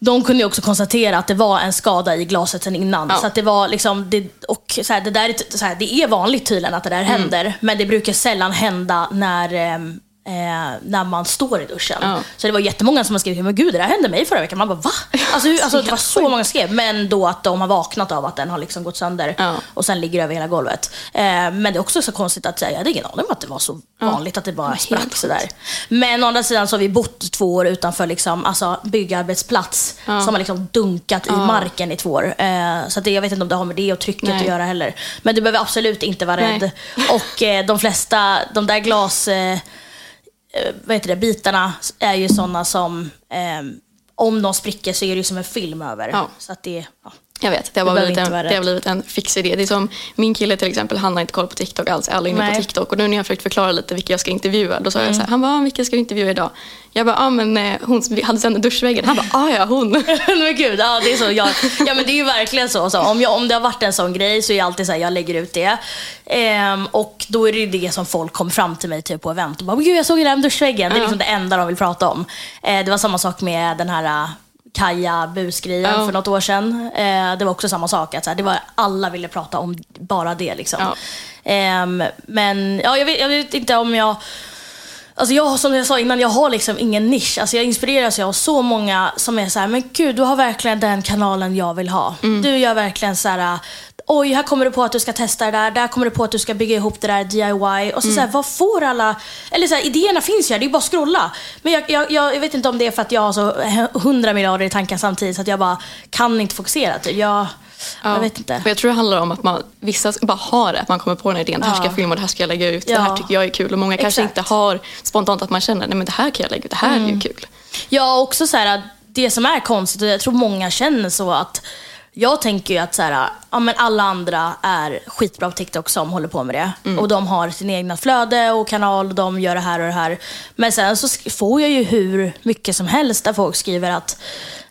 de kunde ju också konstatera att det var en skada i glaset sen innan. Ja. Så att det var liksom, det, och så här, det, där är, t- så här, det är vanligt tydligen att det Mm. där händer. Men det brukar sällan hända när, ehm, eh, när man står i duschen. Ja. Så det var jättemånga som skrivit, men gud det där hände mig förra veckan. Man bara va? Alltså, hur, alltså, det var så många som skrev. Men då att de har vaknat av att den har liksom gått sönder Ja. och sen ligger över hela golvet. Eh, men det är också så konstigt att säga, jag hade ingen aning om att det var så vanligt att det bara helt sådär. Men å andra sidan så har vi bott två år utanför liksom, alltså, byggarbetsplats som har liksom dunkat i marken i två år. Eh, så att det, jag vet inte om det har med det och trycket Nej. att göra heller. Men du behöver absolut inte vara Nej. rädd. Och eh, de flesta, de där glas... Eh, vad heter det, bitarna är ju sådana som, eh, om de spricker så är det ju som en film över. Ja. Så att det, ja. Jag vet, det har, bara blivit en, det har blivit en fix idé. Det är som min kille till exempel, han har inte koll på TikTok alls, är inne Nej. på TikTok. Och nu när jag försökt förklara lite vilka jag ska intervjua, då sa Mm. jag så här, han bara, ah, vilka ska du intervjua idag? Jag bara, ah, men eh, hon hade sönder duschväggen. Han bara, ah ja, hon. men gud, ja, det är så. Jag, ja men det är ju verkligen så. så om, jag, om det har varit en sån grej så är jag alltid så här, jag lägger ut det. Ehm, och då är det det som folk kommer fram till mig typ på event och bara, gud jag såg den duschväggen. Det är liksom det enda de vill prata om. Eh, det var samma sak med den här Kaja busgrejen Ja. för något år sedan. Eh, det var också samma sak. Att, så här, det var, alla ville prata om bara det. Liksom. Ja. Ehm, men ja, jag, vet, jag vet inte om jag... Alltså jag, som jag sa innan, jag har liksom ingen nisch. Alltså jag inspireras av så många som är så här, men gud du har verkligen den kanalen jag vill ha. Du gör verkligen så här, oj här kommer du på att du ska testa det där, där kommer du på att du ska bygga ihop det där DIY. Och så, så här, vad får alla, eller så här, idéerna finns ju här, det är bara att scrolla. Men jag, jag, jag, vet inte om det är för att jag har så hundra miljarder i tankar samtidigt så att jag bara kan inte fokusera. Typ. Jag, jag vet inte. Jag tror det handlar om att man, vissa bara har det, att man kommer på den här idén, det här ska jag filma och det här ska jag lägga ut, det här Ja. tycker jag är kul. Och många kanske Exakt. inte har spontant att man känner, nej men det här kan jag lägga ut, det här är Mm. ju kul. Ja, också så här, det som är konstigt, och jag tror många känner så att jag tänker ju att så här, ja, men alla andra är skitbra på TikTok som håller på med det. Och de har sin egna flöde och kanal och de gör det här och det här. Men sen så får jag ju hur mycket som helst där folk skriver att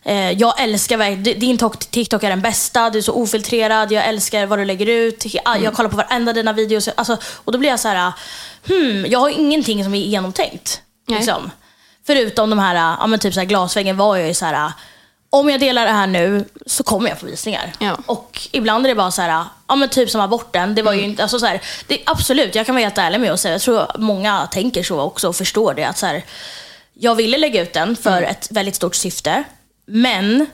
eh, jag älskar verkligen, din tok- TikTok är den bästa, du är så ofiltrerad, jag älskar vad du lägger ut, jag, jag kollar på varenda dina videos. Alltså, och då blir jag så här, hmm, jag har ingenting som är genomtänkt. Liksom. Förutom de här, ja, men typ så här glasväggen var jag ju så här. Om jag delar det här nu så kommer jag få visningar. Ja. Och ibland är det bara så här, ja men typ som aborten. Det var ju inte, alltså så här, det, absolut, jag kan vara helt ärlig med att säga, jag tror många tänker så också och förstår det. Att så här, jag ville lägga ut den för ett väldigt stort syfte. Men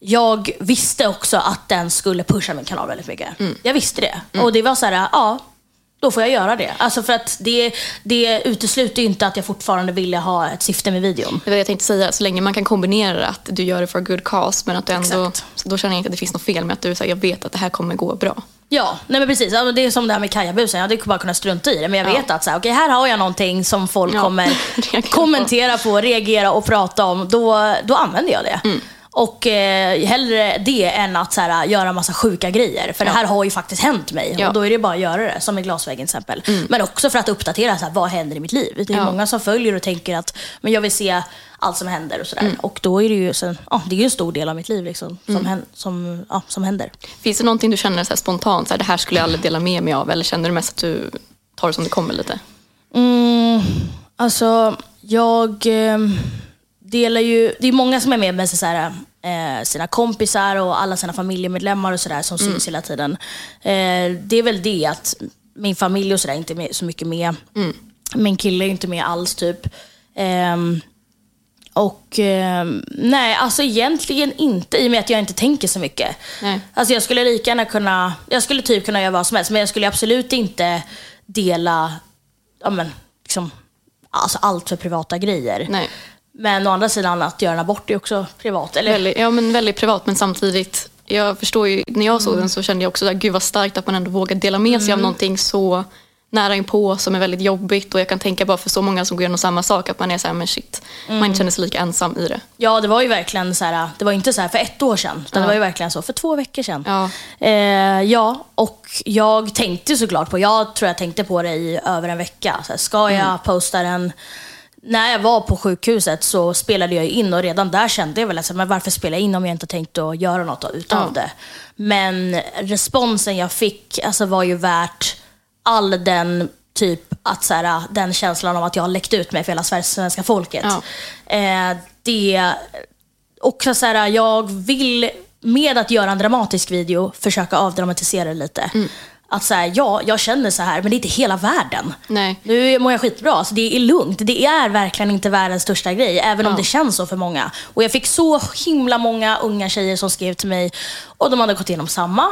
jag visste också att den skulle pusha min kanal väldigt mycket. Jag visste det. Och det var så här, ja, då får jag göra det. Alltså för att det, det utesluter inte att jag fortfarande ville ha ett syfte med videon. Det var det jag tänkte säga, så länge man kan kombinera att du gör det for a good cause men att du ändå, Exakt. då känner jag inte att det finns något fel med att du säger jag vet att det här kommer gå bra. Ja, nej men precis. Ja, Det är som det här med kajabusen. Jag hade bara kunnat strunta i det. Men jag Ja. vet att så här, okej, här har jag någonting som folk Ja, kommer kommentera på, reagera och prata om. Då, då använder jag det. Mm. Och eh, hellre det än att så här, göra massa sjuka grejer. För det här har ju faktiskt hänt mig. Ja. Mm. Och då är det bara att göra det, som i glasväggen till exempel. Men också för att uppdatera, så här, vad händer i mitt liv? Det är Ja. många som följer och tänker att men jag vill se allt som händer och sådär. Mm. Och då är det ju så, ja, det är en stor del av mitt liv liksom, som, Mm. som, ja, som händer. Finns det någonting du känner så här spontant, så här, det här skulle jag aldrig dela med mig av eller känner du mest att du tar det som det kommer lite? Mm, alltså, jag eh, delar ju... Det är många som är med med så här, eh, sina kompisar och alla sina familjemedlemmar och sådär som syns hela tiden. Eh, det är väl det att min familj och sådär inte är med så mycket med. Min kille är inte med alls typ. Ehm, och ehm, nej, alltså egentligen inte i och med att jag inte tänker så mycket. Nej. Alltså jag skulle lika gärna kunna, jag skulle typ kunna göra vad som helst men jag skulle absolut inte dela ja, men, liksom, alltså allt för privata grejer. Nej. Men å andra sidan att göra en abort är också privat. Eller? Väldigt, ja, men väldigt privat men samtidigt, jag förstår ju, när jag såg den så kände jag också att gud vad starkt att man ändå vågar dela med sig av någonting så nära inpå som är väldigt jobbigt och jag kan tänka bara för så många som går igenom samma sak att man är så här, men shit, man inte känner sig lika ensam i det. Ja, det var ju verkligen så här, det var inte så här för ett år sedan, utan det var ju verkligen så för två veckor sedan. Ja. Eh, ja, och jag tänkte såklart på, jag tror jag tänkte på det i över en vecka. Så här, ska jag posta den? När jag var på sjukhuset så spelade jag in och redan där kände jag väl att men varför spela in om jag inte tänkt att göra något utav Ja. det. Men responsen jag fick alltså, var ju värt all den typ att så här, den känslan av att jag har läckt ut mig för hela svenska folket. Ja. Eh, det och så här, jag vill med att göra en dramatisk video försöka avdramatisera det lite. Att så här, ja, jag känner så här, men det är inte hela världen. Nej. Nu mår jag skitbra, så det är lugnt. Det är verkligen inte världens största grej, även om Ja. det känns så för många. Och jag fick så himla många unga tjejer som skrev till mig och de hade gått igenom samma.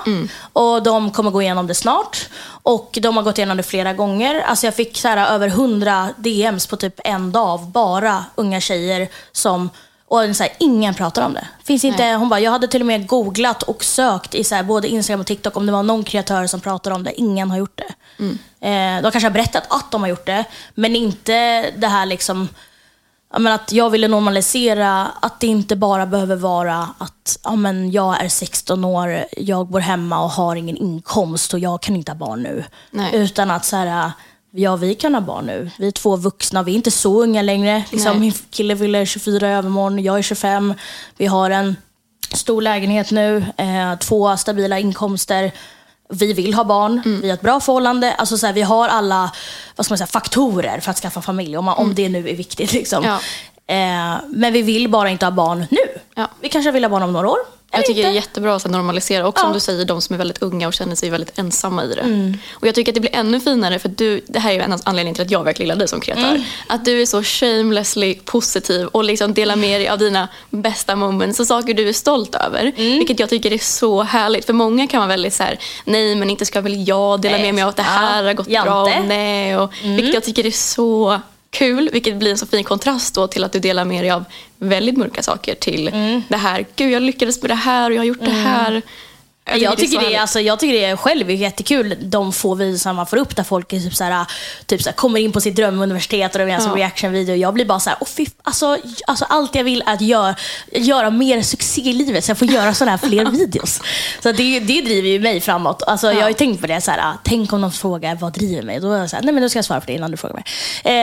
Och de kommer gå igenom det snart. Och de har gått igenom det flera gånger. Alltså jag fick så här, över 100 DMs på typ en dag av bara unga tjejer som och så här, ingen pratar om det. Finns inte, hon bara, jag hade till och med googlat och sökt i så här, både Instagram och TikTok om det var någon kreatör som pratade om det. Ingen har gjort det. Eh, de kanske har berättat att de har gjort det, men inte det här liksom Ja, men att jag ville normalisera att det inte bara behöver vara att ja, men jag är 16 år, jag bor hemma och har ingen inkomst och jag kan inte ha barn nu. Nej. Utan att så här, ja vi kan ha barn nu. Vi är två vuxna, vi är inte så unga längre. Liksom, min kille fyller 24 i övermorgon, jag är 25. Vi har en stor lägenhet nu, eh, två stabila inkomster. Vi vill ha barn, vi har ett bra förhållande. Alltså så här, vi har alla vad ska man säga, faktorer för att skaffa familj, om, man, om det nu är viktigt. Liksom. Ja. Eh, men vi vill bara inte ha barn nu. Ja. Vi kanske vill ha barn om några år, Jag tycker det är jättebra att normalisera. Och som Ja. du säger, de som är väldigt unga och känner sig väldigt ensamma i det. Mm. Och jag tycker att det blir ännu finare för du, det här är ju en av anledningarna till att jag verkligen gillar dig som kreatör. Mm. Att du är så shamelessly positiv och liksom delar med dig av dina bästa moments och saker du är stolt över. Mm. Vilket jag tycker är så härligt. För många kan vara väldigt så här: nej men inte ska väl jag dela med mig av att det här Ja, har gått Jante. bra. Och nej. Och, Mm. Vilket jag tycker är så kul, vilket blir en så fin kontrast då till att du delar med dig av väldigt mörka saker till Mm. det här, gud jag lyckades med det här och jag har gjort det här. Jag tycker, så det härligt. alltså, jag tycker det själv är jättekul, de få videos man får upp där folk är typ såhär, typ såhär, kommer in på sitt drömuniversitet och de gör en Ja. reaction-video. Jag blir bara såhär, oh, fy, alltså, alltså, allt jag vill är att göra, göra mer succé i livet så jag får göra sådana här fler videos. Så det, det driver ju mig framåt. Alltså, Jag har ju tänkt på det, såhär, tänk om någon frågar vad driver mig? Då är jag såhär, nej men då ska jag svara på det innan du frågar mig.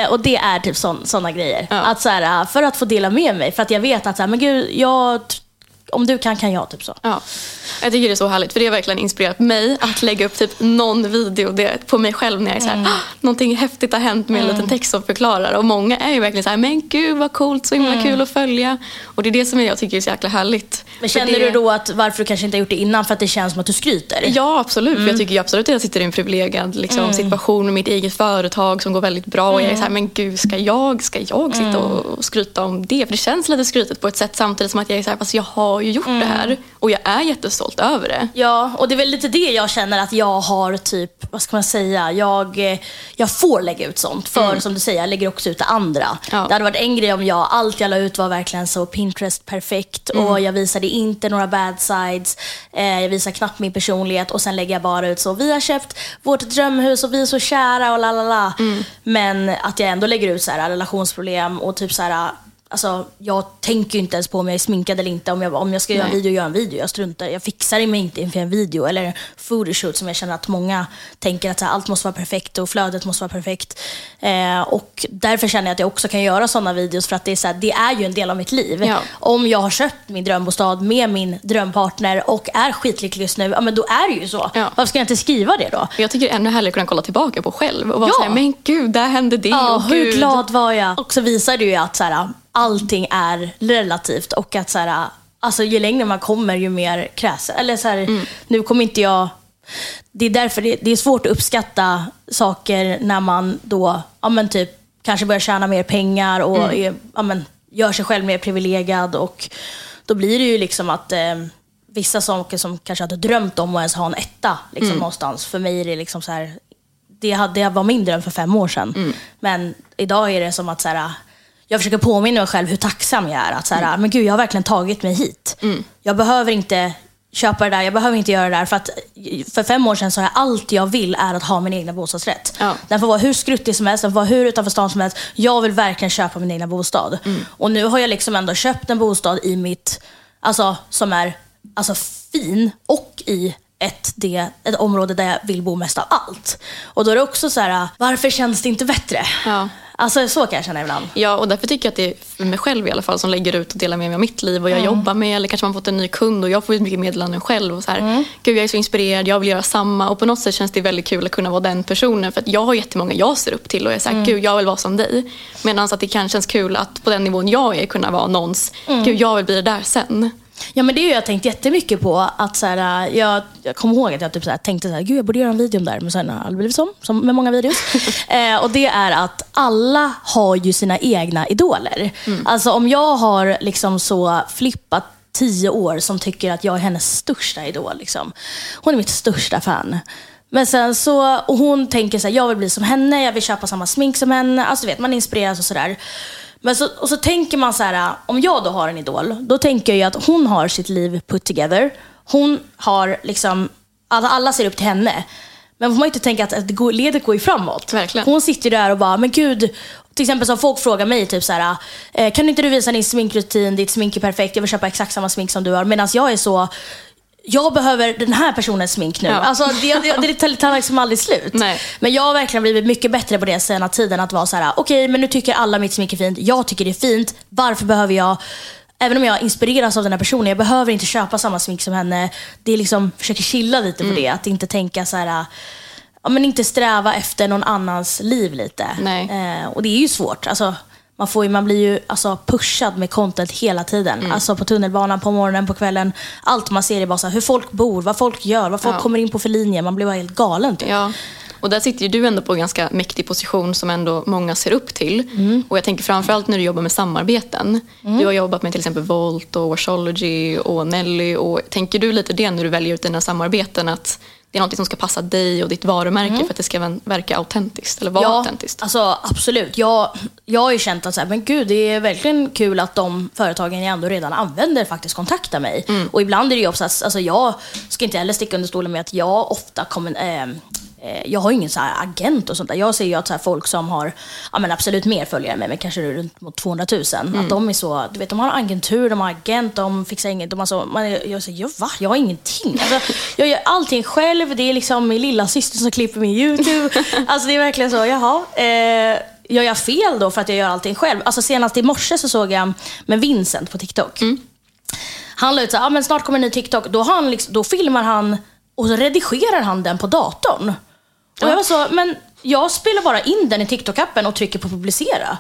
Eh, och det är typ sådana grejer. Att, såhär, för att få dela med mig, för att jag vet att såhär, men gud, jag, om du kan kan jag. Typ så. Ja. Jag tycker det är så härligt för det har verkligen inspirerat mig att lägga upp typ någon video på mig själv när jag är såhär, Mm. "Ah, någonting häftigt har hänt med en liten text som förklarar. Och många är ju verkligen såhär, men gud vad coolt, så himla Mm. kul att följa. Och det är det som jag tycker är så jäkla härligt. Men känner det... du då att varför du kanske inte har gjort det innan för att det känns som att du skryter? Ja, absolut. Mm. jag tycker absolut att jag sitter i en privilegierad liksom, Mm. situation med mitt eget företag som går väldigt bra. Och jag är Mm. så här, men gud, ska jag, ska jag sitta Mm. och skryta om det? För det känns lite skrytigt på ett sätt samtidigt som att jag är så här, fast jag har ju gjort Mm. det här. Och jag är jättestolt över det. Ja, och det är väl lite det jag känner att jag har typ, vad ska man säga, jag, eh, jag får lägga ut sånt. För Mm. som du säger, jag lägger också ut det andra. Det hade varit en grej om jag, allt jag la ut var verkligen så Pinterest perfekt Mm. och jag visade inte några bad sides. Eh, jag visar knappt min personlighet och sen lägger jag bara ut så, vi har köpt vårt drömhus och vi är så kära och la la la. Mm. Men att jag ändå lägger ut så här relationsproblem och typ så här Alltså, jag tänker ju inte ens på om jag är sminkad eller inte. Om jag, om jag ska göra en Nej. video, gör en video. Jag struntar Jag fixar mig inte inför en video. Eller en photoshoot som jag känner att många tänker att här, allt måste vara perfekt och flödet måste vara perfekt. Eh, och därför känner jag att jag också kan göra sådana videos för att det är, så här, det är ju en del av mitt liv. Ja. Om jag har köpt min drömbostad med min drömpartner och är skitlycklig just nu, ja men då är det ju så. Varför ska jag inte skriva det då? Jag tycker det är ännu härligare att kunna kolla tillbaka på själv och vara Ja. såhär, men gud, där hände det. Ja, och hur gud. glad var jag? Och så visar det ju att så här, allting är relativt och att så här, alltså, ju längre man kommer ju mer kräsen. Eller så här, Mm. nu kommer inte jag... Det är därför det, det är svårt att uppskatta saker när man då, ja men typ, kanske börjar tjäna mer pengar och Mm. är, ja, men, gör sig själv mer privilegierad. Och då blir det ju liksom att eh, vissa saker som kanske hade drömt om att ens ha en etta liksom, Mm. någonstans. För mig är det liksom så här, det, hade, det var min dröm för fem år sedan. Mm. Men idag är det som att så här, jag försöker påminna mig själv hur tacksam jag är. Att så här, Mm. men gud, jag har verkligen tagit mig hit. Jag behöver inte köpa det där, jag behöver inte göra det där. För, att, för fem år sedan så är allt jag vill är att ha min egna bostadsrätt. Den får vara hur skruttig som helst, den får vara hur utanför stan som helst. Jag vill verkligen köpa min egna bostad. Och nu har jag liksom ändå köpt en bostad i mitt, alltså som är alltså, fin och i ett, det, ett område där jag vill bo mest av allt. Och då är det också så här, varför känns det inte bättre? Ja. Alltså så kan jag känna ibland. Ja, och därför tycker jag att det är för mig själv i alla fall som lägger ut och delar med mig av mitt liv och jag Mm. jobbar med eller kanske man fått en ny kund och jag får ut mycket meddelanden själv och så här, Mm. gud jag är så inspirerad, jag vill göra samma och på något sätt känns det väldigt kul att kunna vara den personen för att jag har jättemånga jag ser upp till och jag är så här, Mm. gud jag vill vara som dig. Medan att det kan kännas kul att på den nivån jag är kunna vara någons, Mm. gud jag vill bli det där sen. Ja men det har jag tänkt jättemycket på. Att så här, jag, jag kommer ihåg att jag typ så här, tänkte gud jag borde göra en video om det här. Men sen har det blivit så, som med många videos. eh, och det är att alla har ju sina egna idoler. Alltså om jag har liksom så flippat tio år som tycker att jag är hennes största idol. Liksom. Hon är mitt största fan. Men sen så, och hon tänker så här, jag vill bli som henne, jag vill köpa samma smink som henne. Alltså du vet, man inspireras och sådär. Men så, och så tänker man så här, om jag då har en idol, då tänker jag att hon har sitt liv put together. Hon har liksom, alla, alla ser upp till henne. Men får man ju inte tänka att det går, ledet går ju framåt. Verkligen. Hon sitter där och bara, men gud. Till exempel som folk frågar mig, typ så här, eh, kan inte du visa din sminkrutin, ditt smink är perfekt, jag vill köpa exakt samma smink som du har. Medan jag är så, jag behöver den här personens smink nu. Ja. Alltså, det, det, det tar, tar liksom aldrig slut. Nej. Men jag har verkligen blivit mycket bättre på det senaste tiden. Att vara så här: okej men nu tycker alla mitt smink är fint. Jag tycker det är fint. Varför behöver jag, även om jag inspireras av den här personen, jag behöver inte köpa samma smink som henne. Det är liksom, försöker chilla lite på det. Att inte tänka så här. Ja, men inte sträva efter någon annans liv lite. Eh, och det är ju svårt. Alltså, man, får ju, man blir ju alltså, pushad med content hela tiden. Mm. Alltså på tunnelbanan, på morgonen, på kvällen. Allt man ser är bara så här, hur folk bor, vad folk gör, vad folk Ja. kommer in på för linjer. Man blir bara helt galen. Typ. Ja. Och där sitter ju du ändå på en ganska mäktig position som ändå många ser upp till. Mm. Och jag tänker framförallt när du jobbar med samarbeten. Du har jobbat med till exempel Volt och Washology och Nelly. Och tänker du lite det när du väljer ut dina samarbeten? Att det är något som ska passa dig och ditt varumärke för att det ska verka autentiskt eller vara Mm. ja, autentiskt? Alltså, absolut. Jag, jag har ju känt att så här, men gud, det är verkligen kul att de företagen jag ändå redan använder faktiskt kontaktar mig. Mm. Och ibland är det ju också att alltså, jag ska inte heller sticka under stolen med att jag ofta kommer... Eh, jag har ingen så här agent och sånt där. Jag ser ju att så folk som har ja, men absolut mer följare än mig, kanske runt mot 200 000. Mm. Att de är så, du vet, de har agentur, de har agent, de fixar inget. De har så, man, jag säger, ja, va? Jag har ingenting. Alltså, jag gör allting själv. Det är liksom min lilla syster som klipper min YouTube. Alltså det är verkligen så, jaha. Eh, gör jag fel då för att jag gör allting själv? Alltså senast i morse så såg jag med Vincent på TikTok. Han la ut så här, ah, men snart kommer en ny TikTok. Då, han liksom, då filmar han och så redigerar han den på datorn. Och jag var så, men jag spelar bara in den i TikTok-appen och trycker på publicera.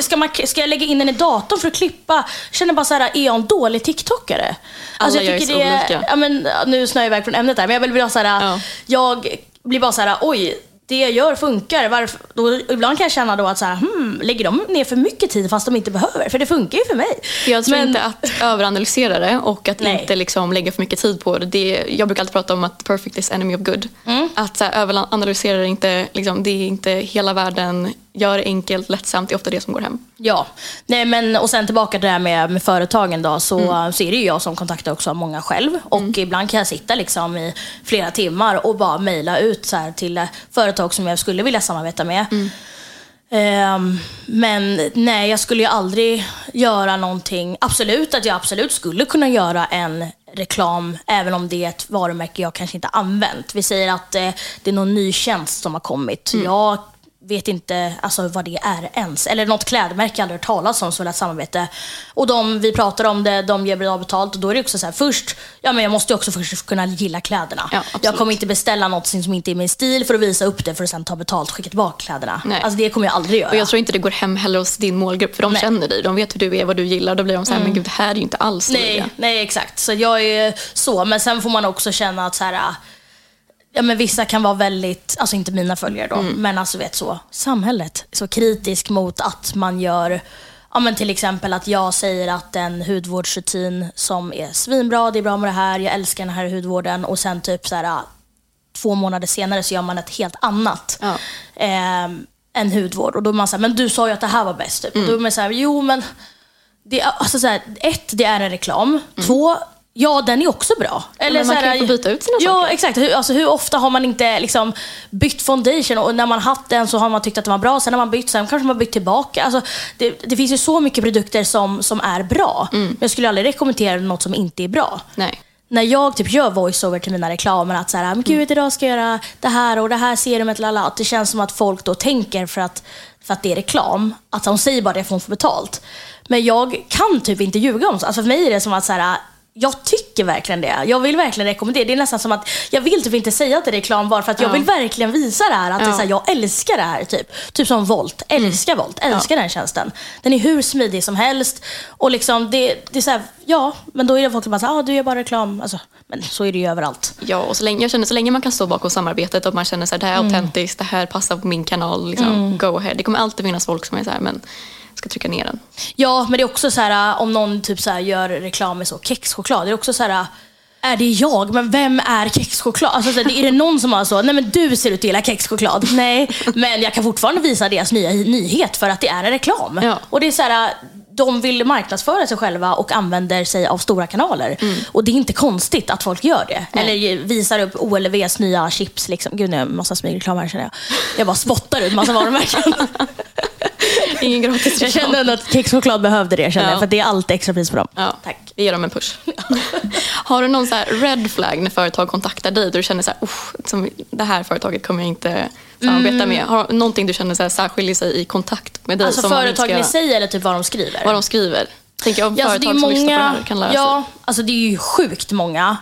Ska, man, ska jag lägga in den i datorn för att klippa? Jag känner bara så här, är jag en dålig TikTokare? Alltså, Alla gör ju så olika. ja, men, nu snöar jag iväg från ämnet där, men jag vill bara så här, Ja. jag blir bara så här, oj, det jag gör funkar. Varför? Då, ibland kan jag känna då att så här, hmm, lägger de ner för mycket tid fast de inte behöver? För det funkar ju för mig. Jag tror Men- inte att överanalysera det och att Nej. inte liksom lägga för mycket tid på det. det. Jag brukar alltid prata om att perfect is enemy of good. Mm. Att så här, överanalysera det inte, liksom, det är inte hela världen. Gör det enkelt, lättsamt, det är ofta det som går hem. Ja, nej men och sen tillbaka till det här med, med företagen då, så, Mm. så är det ju jag som kontaktar också många själv. Och ibland kan jag sitta liksom i flera timmar och bara mejla ut så här till företag som jag skulle vilja samarbeta med. Mm. Ehm, men nej, jag skulle ju aldrig göra någonting. Absolut att jag absolut skulle kunna göra en reklam, även om det är ett varumärke jag kanske inte använt. Vi säger att eh, det är någon ny tjänst som har kommit. Jag vet inte alltså, vad det är ens. Eller något klädmärke jag aldrig hört talas om som vill ha ett samarbete. Och de, vi pratar om det, de ger bra betalt. Och då är det också så här, först, ja men jag måste också först kunna gilla kläderna. Ja, jag kommer inte beställa något som inte är min stil för att visa upp det för att sen ta betalt och skicka tillbaka kläderna. Nej. Alltså det kommer jag aldrig göra. Och jag tror inte det går hem heller hos din målgrupp för de Nej. känner dig. De vet hur du är, vad du gillar. Då blir de så här, men gud det här är ju inte alls Nej, nej, exakt. Så jag är så. Men sen får man också känna att så här, ja, men vissa kan vara väldigt, alltså inte mina följare då, men alltså vet så, samhället så kritisk mot att man gör Ja, men till exempel att jag säger att en hudvårdsrutin som är svinbra, det är bra med det här, jag älskar den här hudvården och sen typ så här, två månader senare så gör man ett helt annat. Ja. Ehm, en hudvård. Och då är man såhär, men du sa ju att det här var bäst. Typ. Och då är man såhär, jo men. Det, alltså så här, ett, det är en reklam. Två, ja den är också bra. men man så kan ju få byta ut sina ja, saker. exakt. Hur, alltså, hur ofta har man inte liksom, bytt foundation och när man haft den så har man tyckt att den var bra. Sen har man bytt, sen kanske man bytt tillbaka. Alltså, det, det finns ju så mycket produkter som, som är bra. Men jag skulle aldrig rekommendera något som inte är bra Nej. när jag typ gör voiceover till mina reklamer att så här, men gud idag ska jag göra det här och det här serumet, lala, att det känns som att folk då tänker för att, för att det är reklam, att de säger bara det för att få betalt. Men jag kan typ inte ljuga om så. Alltså för mig är det som att så här, jag tycker verkligen det. Jag vill verkligen rekommendera. Det är nästan som att jag vill typ inte säga att det är reklam bara för att jag vill verkligen visa det här. Att det är Ja. här, jag älskar det här. Typ, typ som Volt. Älskar Volt. Älskar den tjänsten. Den är hur smidig som helst. Och liksom det, det är så här, ja, men då är det folk som bara här, ah, du gör bara reklam. Alltså, men så är det ju överallt. Ja, och så länge, jag känner så länge man kan stå bakom samarbetet och man känner att det här är Mm. autentiskt, det här passar på min kanal, liksom, go ahead. Det kommer alltid finnas folk som är så här, men ska trycka ner den. Ja, men det är också så här om någon typ så här gör reklam med så kexchoklad. Det är också så här är det jag? Men vem är kexchoklad? Alltså, är det någon som har så, nej men du ser ut att gilla kexchoklad. Nej, men jag kan fortfarande visa deras nya nyhet för att det är en reklam. Ja. Och det är så här, de vill marknadsföra sig själva och använder sig av stora kanaler. Och det är inte konstigt att folk gör det. Eller visar upp OLVs nya chips. Liksom. Gud, nu är det en massa smygreklam här känner jag. Jag bara spottar ut massa varumärken. Ingen gratis Jag kände ändå att kexchoklad behövde det, kände Ja. för det är alltid extra pris på dem. Ja, tack. Vi ger dem en push. Har du någon så red flag när företag kontaktar dig där du känner så här, "Uff, som det här företaget kommer jag inte samarbeta med? Har någonting du känner så här, särskiljer sig i kontakt med dig? Alltså ska företagen i sig eller typ vad de skriver? Vad de skriver. Tänker om Ja, alltså, det är företag som lyssnar på det många, här kan lära ja, sig. alltså det är ju sjukt många.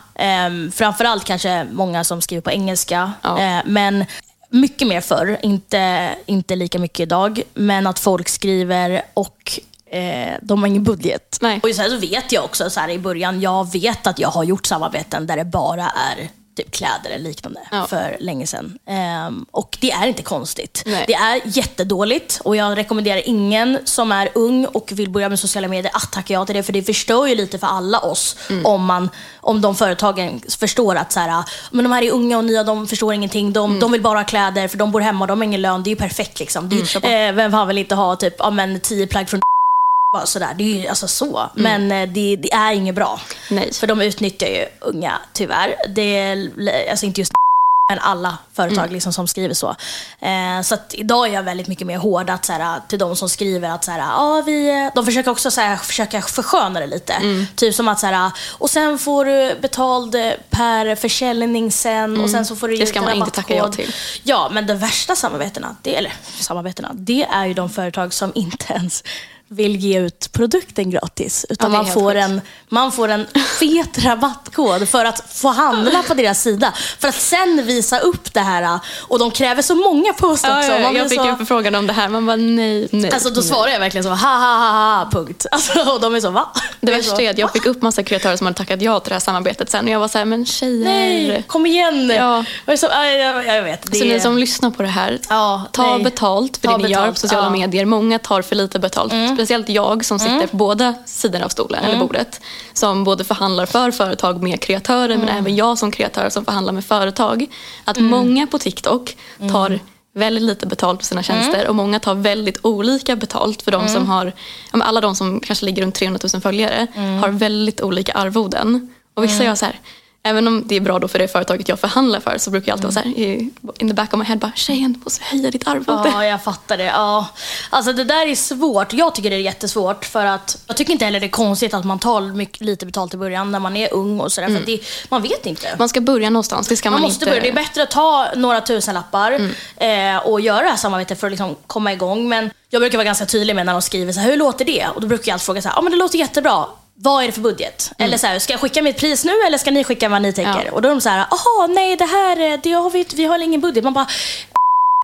Um, framförallt kanske många som skriver på engelska. Ja. Eh, men mycket mer förr, inte, inte lika mycket idag. Men att folk skriver och eh, de har ingen budget. Nej. Och sen så vet jag också så här, i början, jag vet att jag har gjort samarbeten där det bara är typ kläder eller liknande Ja. för länge sedan. Ehm, och det är inte konstigt. Nej. Det är jättedåligt och jag rekommenderar ingen som är ung och vill börja med sociala medier att tacka ja till det. För det förstör ju lite för alla oss Mm. om, man, om de företagen förstår att så här, men de här är unga och nya, de förstår ingenting. De, Mm. de vill bara ha kläder för de bor hemma och de har ingen lön. Det är ju perfekt. Liksom. Det, på. eh, vem fan vill inte ha typ, ja, men, tio plagg från bara sådär. Det är ju alltså så. Men eh, det, det är inget bra. Mm. Nej. För de utnyttjar ju unga tyvärr. Det är, alltså inte just men alla företag Mm. liksom som skriver så. Eh, så idag är jag väldigt mycket mer hård att, så här, till de som skriver att så här, ah, vi, de försöker också så här, försöka försköna det lite. Mm. Typ som att så här, och sen får du betald eh, per försäljning sen och sen så får du Mm. Det ska man inte tacka ja till. Ja, men de värsta samarbetena, det, eller samarbetena, det är ju de företag som inte ens vill ge ut produkten gratis. Utan Ja, man, får sjukt. en, man får en fet rabattkod för att få handla på deras sida. För att sen visa upp det här. Och de kräver så många post Ja, också. ja, Man jag fick så... en förfrågan om det här, man bara nej, nej. Alltså då nej. svarar jag verkligen så, ha ha ha ha, punkt. Alltså, och de är så, va? Det är värsta är att jag fick upp massa kreatörer som hade tackat ja till det här samarbetet sen och jag var så här, men tjejer. Nej, kom igen. Ja. Så, jag, vet. Det Så ni är- som lyssnar på det här, Ja, ta nej. betalt för Ta det ni gör betalt, på sociala ja. medier. Många tar för lite betalt. Speciellt jag som sitter på båda sidor av stolen, eller bordet. Som både förhandlar för företag med kreatörer men även jag som kreatör som förhandlar med företag. Att många på TikTok tar väldigt lite betalt för sina tjänster och många tar väldigt olika betalt för de som har, alla de som kanske ligger runt 300 000 följare har väldigt olika arvoden. Och vissa gör så här, Även om det är bra då för det företaget jag förhandlar för så brukar jag alltid vara så här, in the back of my head bara tjejen du måste höja ditt arvode. Ja, jag fattar det. Ja. Alltså det där är svårt. Jag tycker det är jättesvårt för att jag tycker inte heller det är konstigt att man tar mycket, lite betalt i början när man är ung och sådär. För det, man vet inte. Man ska börja någonstans, det ska man, Man måste inte... börja. Det är bättre att ta några tusenlappar eh, och göra det här samarbetet för att liksom komma igång. Men jag brukar vara ganska tydlig med när de skriver så här, hur låter det? Och då brukar jag alltid fråga så här, ja men det låter jättebra. Vad är det för budget? Eller så här, ska jag skicka mitt pris nu eller ska ni skicka vad ni tänker? Ja. Och då är de så här, jaha nej det här, eh, det har vi, vi har ingen budget. Man bara,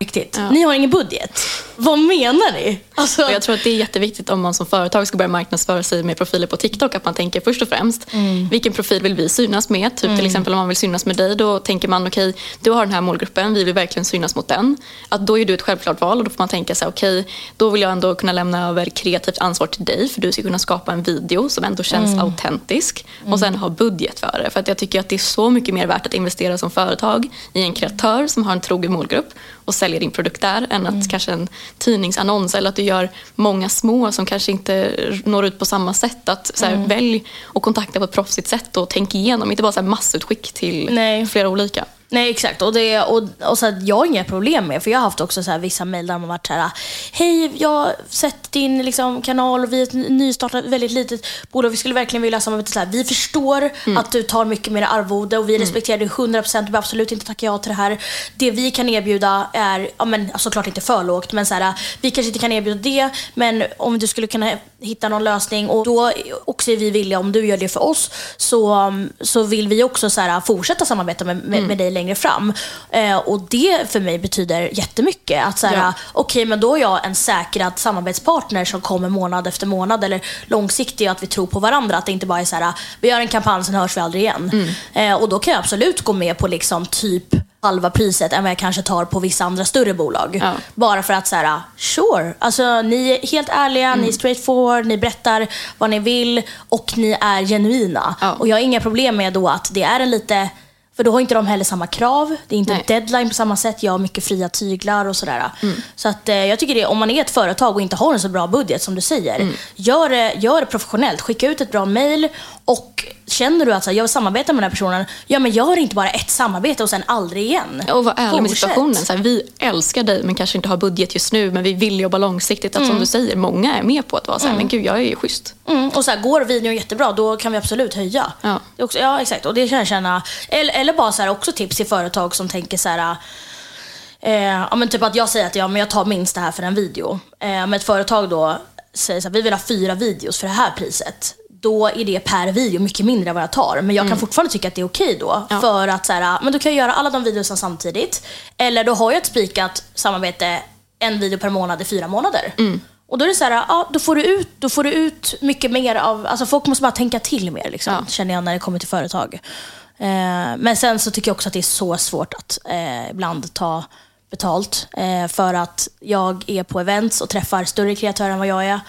riktigt. Ni har ingen budget. Vad menar ni? Alltså, jag tror att det är jätteviktigt om man som företag ska börja marknadsföra sig med profiler på TikTok. Att man tänker först och främst, Mm. vilken profil vill vi synas med? Typ till exempel om man vill synas med dig, då tänker man okej, du har den här målgruppen, vi vill verkligen synas mot den. Att då är du ett självklart val och då får man tänka sig okej, då vill jag ändå kunna lämna över kreativt ansvar till dig för du ska kunna skapa en video som ändå känns Mm. autentisk och sen ha budget för det. För att jag tycker att det är så mycket mer värt att investera som företag i en kreatör som har en trogen målgrupp och säljer din produkt där än att Mm. kanske en tidningsannons eller att du gör många små som kanske inte når ut på samma sätt. Att så här, Mm. Välj och kontakta på ett proffsigt sätt och tänk igenom, inte bara så här massutskick till Nej. flera olika. Nej exakt och, det, och, och så att jag har inga problem med för jag har haft också så här, vissa mejl där man varit så här Hej, jag har sett din liksom, kanal och vi är ett nystartat väldigt litet bolag. Vi skulle verkligen vilja samarbeta. Så här. Vi förstår att du tar mycket mer arvode och vi respekterar dig 100%. Du behöver absolut inte tacka ja till det här. Det vi kan erbjuda är, ja men såklart inte för lågt, men så här, vi kanske inte kan erbjuda det, men om du skulle kunna hitta någon lösning och då också är vi villiga, om du gör det för oss, så, så vill vi också så här, fortsätta samarbeta med, med, med dig längre fram. Eh, och det för mig betyder jättemycket. Att så här, Ja. okej, men då är jag en säkrad samarbetspartner som kommer månad efter månad eller långsiktig och att vi tror på varandra. Att det inte bara är så här, vi gör en kampanj, sen hörs vi aldrig igen. Eh, och då kan jag absolut gå med på liksom typ halva priset än vad jag kanske tar på vissa andra större bolag. Ja. Bara för att så här, sure, alltså ni är helt ärliga, ni är straightforward, ni berättar vad ni vill och ni är genuina. Ja. Och jag har inga problem med då att det är en lite för då har inte de heller samma krav. Det är inte Nej. deadline på samma sätt. Jag har mycket fria tyglar och sådär. Mm. Så att, eh, jag tycker det, om man är ett företag och inte har en så bra budget som du säger. Mm. Gör, det, gör det professionellt. Skicka ut ett bra mail och känner du att så här, jag vill samarbeta med den här personen. Ja men gör inte bara ett samarbete och sen aldrig igen. Och vara ärlig med situationen. Så här, vi älskar dig men kanske inte har budget just nu men vi vill jobba långsiktigt. Att som du säger, många är med på att vara så här, men gud jag är ju schysst. Mm, och så här, går videon jättebra, då kan vi absolut höja. Ja. Också, ja, exakt. Och det kan jag känna. Eller, eller bara så också tips till företag som tänker så här. Eh, ja, men typ att jag säger att ja, men jag tar minst det här för en video. Eh, men ett företag då säger så här, vi vill ha fyra videos för det här priset. Då är det per video mycket mindre än vad jag tar. Men jag kan Mm. fortfarande tycka att det är okej då. För att så här, men då kan jag göra alla de videorna samtidigt. Eller då har jag ett spikat samarbete, en video per månad i fyra månader. Mm. Och då är det så här, ja, då får du ut, då får du ut mycket mer av, alltså folk måste bara tänka till mer liksom, känner jag när det kommer till företag. Eh, men sen så tycker jag också att det är så svårt att eh, ibland ta betalt. Eh, för att jag är på events och träffar större kreatörer än vad jag är.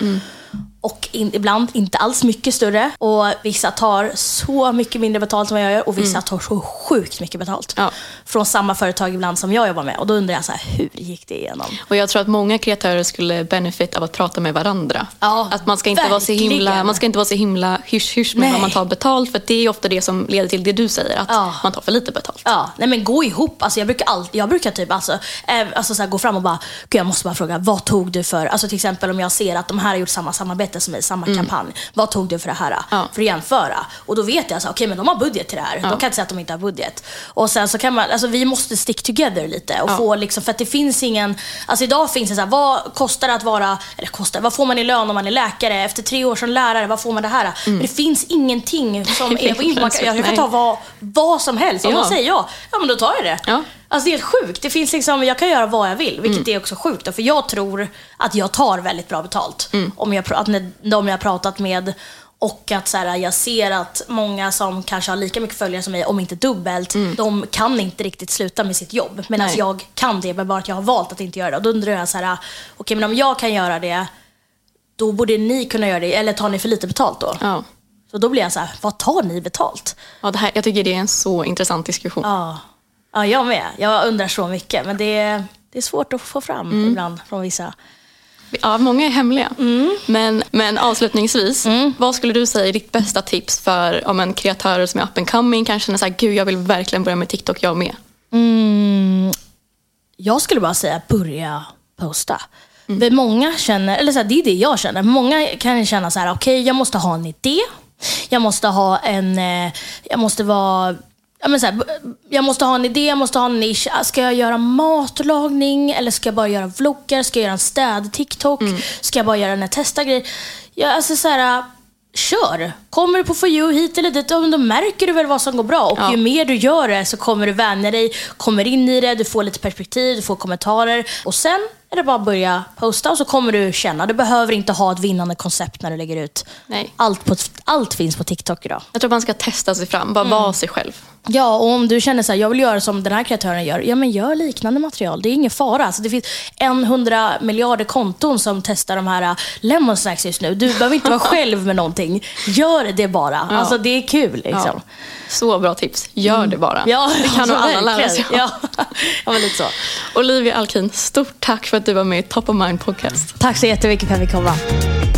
Och in, ibland inte alls mycket större. Och vissa tar så mycket mindre betalt än vad jag gör och vissa Mm. tar så sjukt mycket betalt. Från samma företag ibland som jag jobbar med. Och då undrar jag så här, hur gick det igenom? Och jag tror att många kreatörer skulle benefit av att prata med varandra. att man ska, inte vara så himla, man ska inte vara så himla hysch-hysch med Nej. vad man tar betalt. För det är ofta det som leder till det du säger, att man tar för lite betalt. Ja, nej men gå ihop. Alltså jag brukar alltid, jag brukar typ alltså, eh, alltså så här, gå fram och bara, jag måste bara fråga, vad tog du för, alltså till exempel om jag ser att de här har gjort samma samarbete som mig, samma Mm. kampanj. Vad tog du för det här? För att jämföra. Och då vet jag, så, okej men de har budget till det här. Ja. De kan inte säga att de inte har budget. Och sen så kan man, alltså vi måste stick together lite. Och Ja. få liksom, för att det finns ingen, alltså idag finns det så här, vad kostar det att vara, eller kostar, vad får man i lön om man är läkare? Efter tre år som lärare, vad får man det här? Men det finns ingenting som är på Jag kan ta vad, vad som helst. Om Ja. de säger ja, ja men då tar jag det. Alltså det är helt sjukt. Det finns liksom, jag kan göra vad jag vill, vilket är också sjukt. Då, för jag tror att jag tar väldigt bra betalt. Om jag, att de jag har pratat med och att så här, jag ser att många som kanske har lika mycket följare som mig, om inte dubbelt, de kan inte riktigt sluta med sitt jobb. Medan Nej. jag kan det, men bara att jag har valt att inte göra det. Och då undrar jag så här, okej men om jag kan göra det, då borde ni kunna göra det. Eller tar ni för lite betalt då? Ja. Så då blir jag så här, vad tar ni betalt? Ja, det här, jag tycker det är en så intressant diskussion. Ja, ja jag med. Jag undrar så mycket. Men det är, det är svårt att få fram Mm. ibland från vissa. Ja, många är hemliga. Mm. Men, men avslutningsvis, vad skulle du säga är ditt bästa tips för om en kreatör som är up and coming kanske känner så här, gud jag vill verkligen börja med TikTok jag med. Mm, jag skulle bara säga börja posta. För många känner, eller så här, det är det jag känner. Många kan känna så här, okej jag måste ha en idé. Jag måste ha en, eh, jag måste vara Ja, men så här, jag måste ha en idé, jag måste ha en nisch. Ska jag göra matlagning eller ska jag bara göra vloggar? Ska jag göra en städ-TikTok? Ska jag bara göra en testa-grej? Ja, alltså så här, kör! Kommer du på For You hit eller dit, då märker du väl vad som går bra. Och Ja. ju mer du gör det så kommer du vänja dig, kommer in i det, du får lite perspektiv, du får kommentarer. Och sen är det bara att börja posta och så kommer du känna. Du behöver inte ha ett vinnande koncept när du lägger ut. Nej. Allt, på, allt finns på TikTok idag. Jag tror man ska testa sig fram, bara vara sig själv. Ja, och om du känner så här, jag vill göra som den här kreatören gör, ja men gör liknande material. Det är ingen fara. Alltså, det finns en hundra miljarder konton som testar de här äh, lemon snacks just nu. Du behöver inte vara själv med någonting. Gör det bara. Ja. Alltså det är kul liksom. Ja. Så bra tips, gör det bara. Ja, det kan nog alla lära sig. Ja, ja lite så. Olivia Alkin, stort tack för att du var med i Top of Mind Podcast. Tack så jättemycket för att jag fick komma.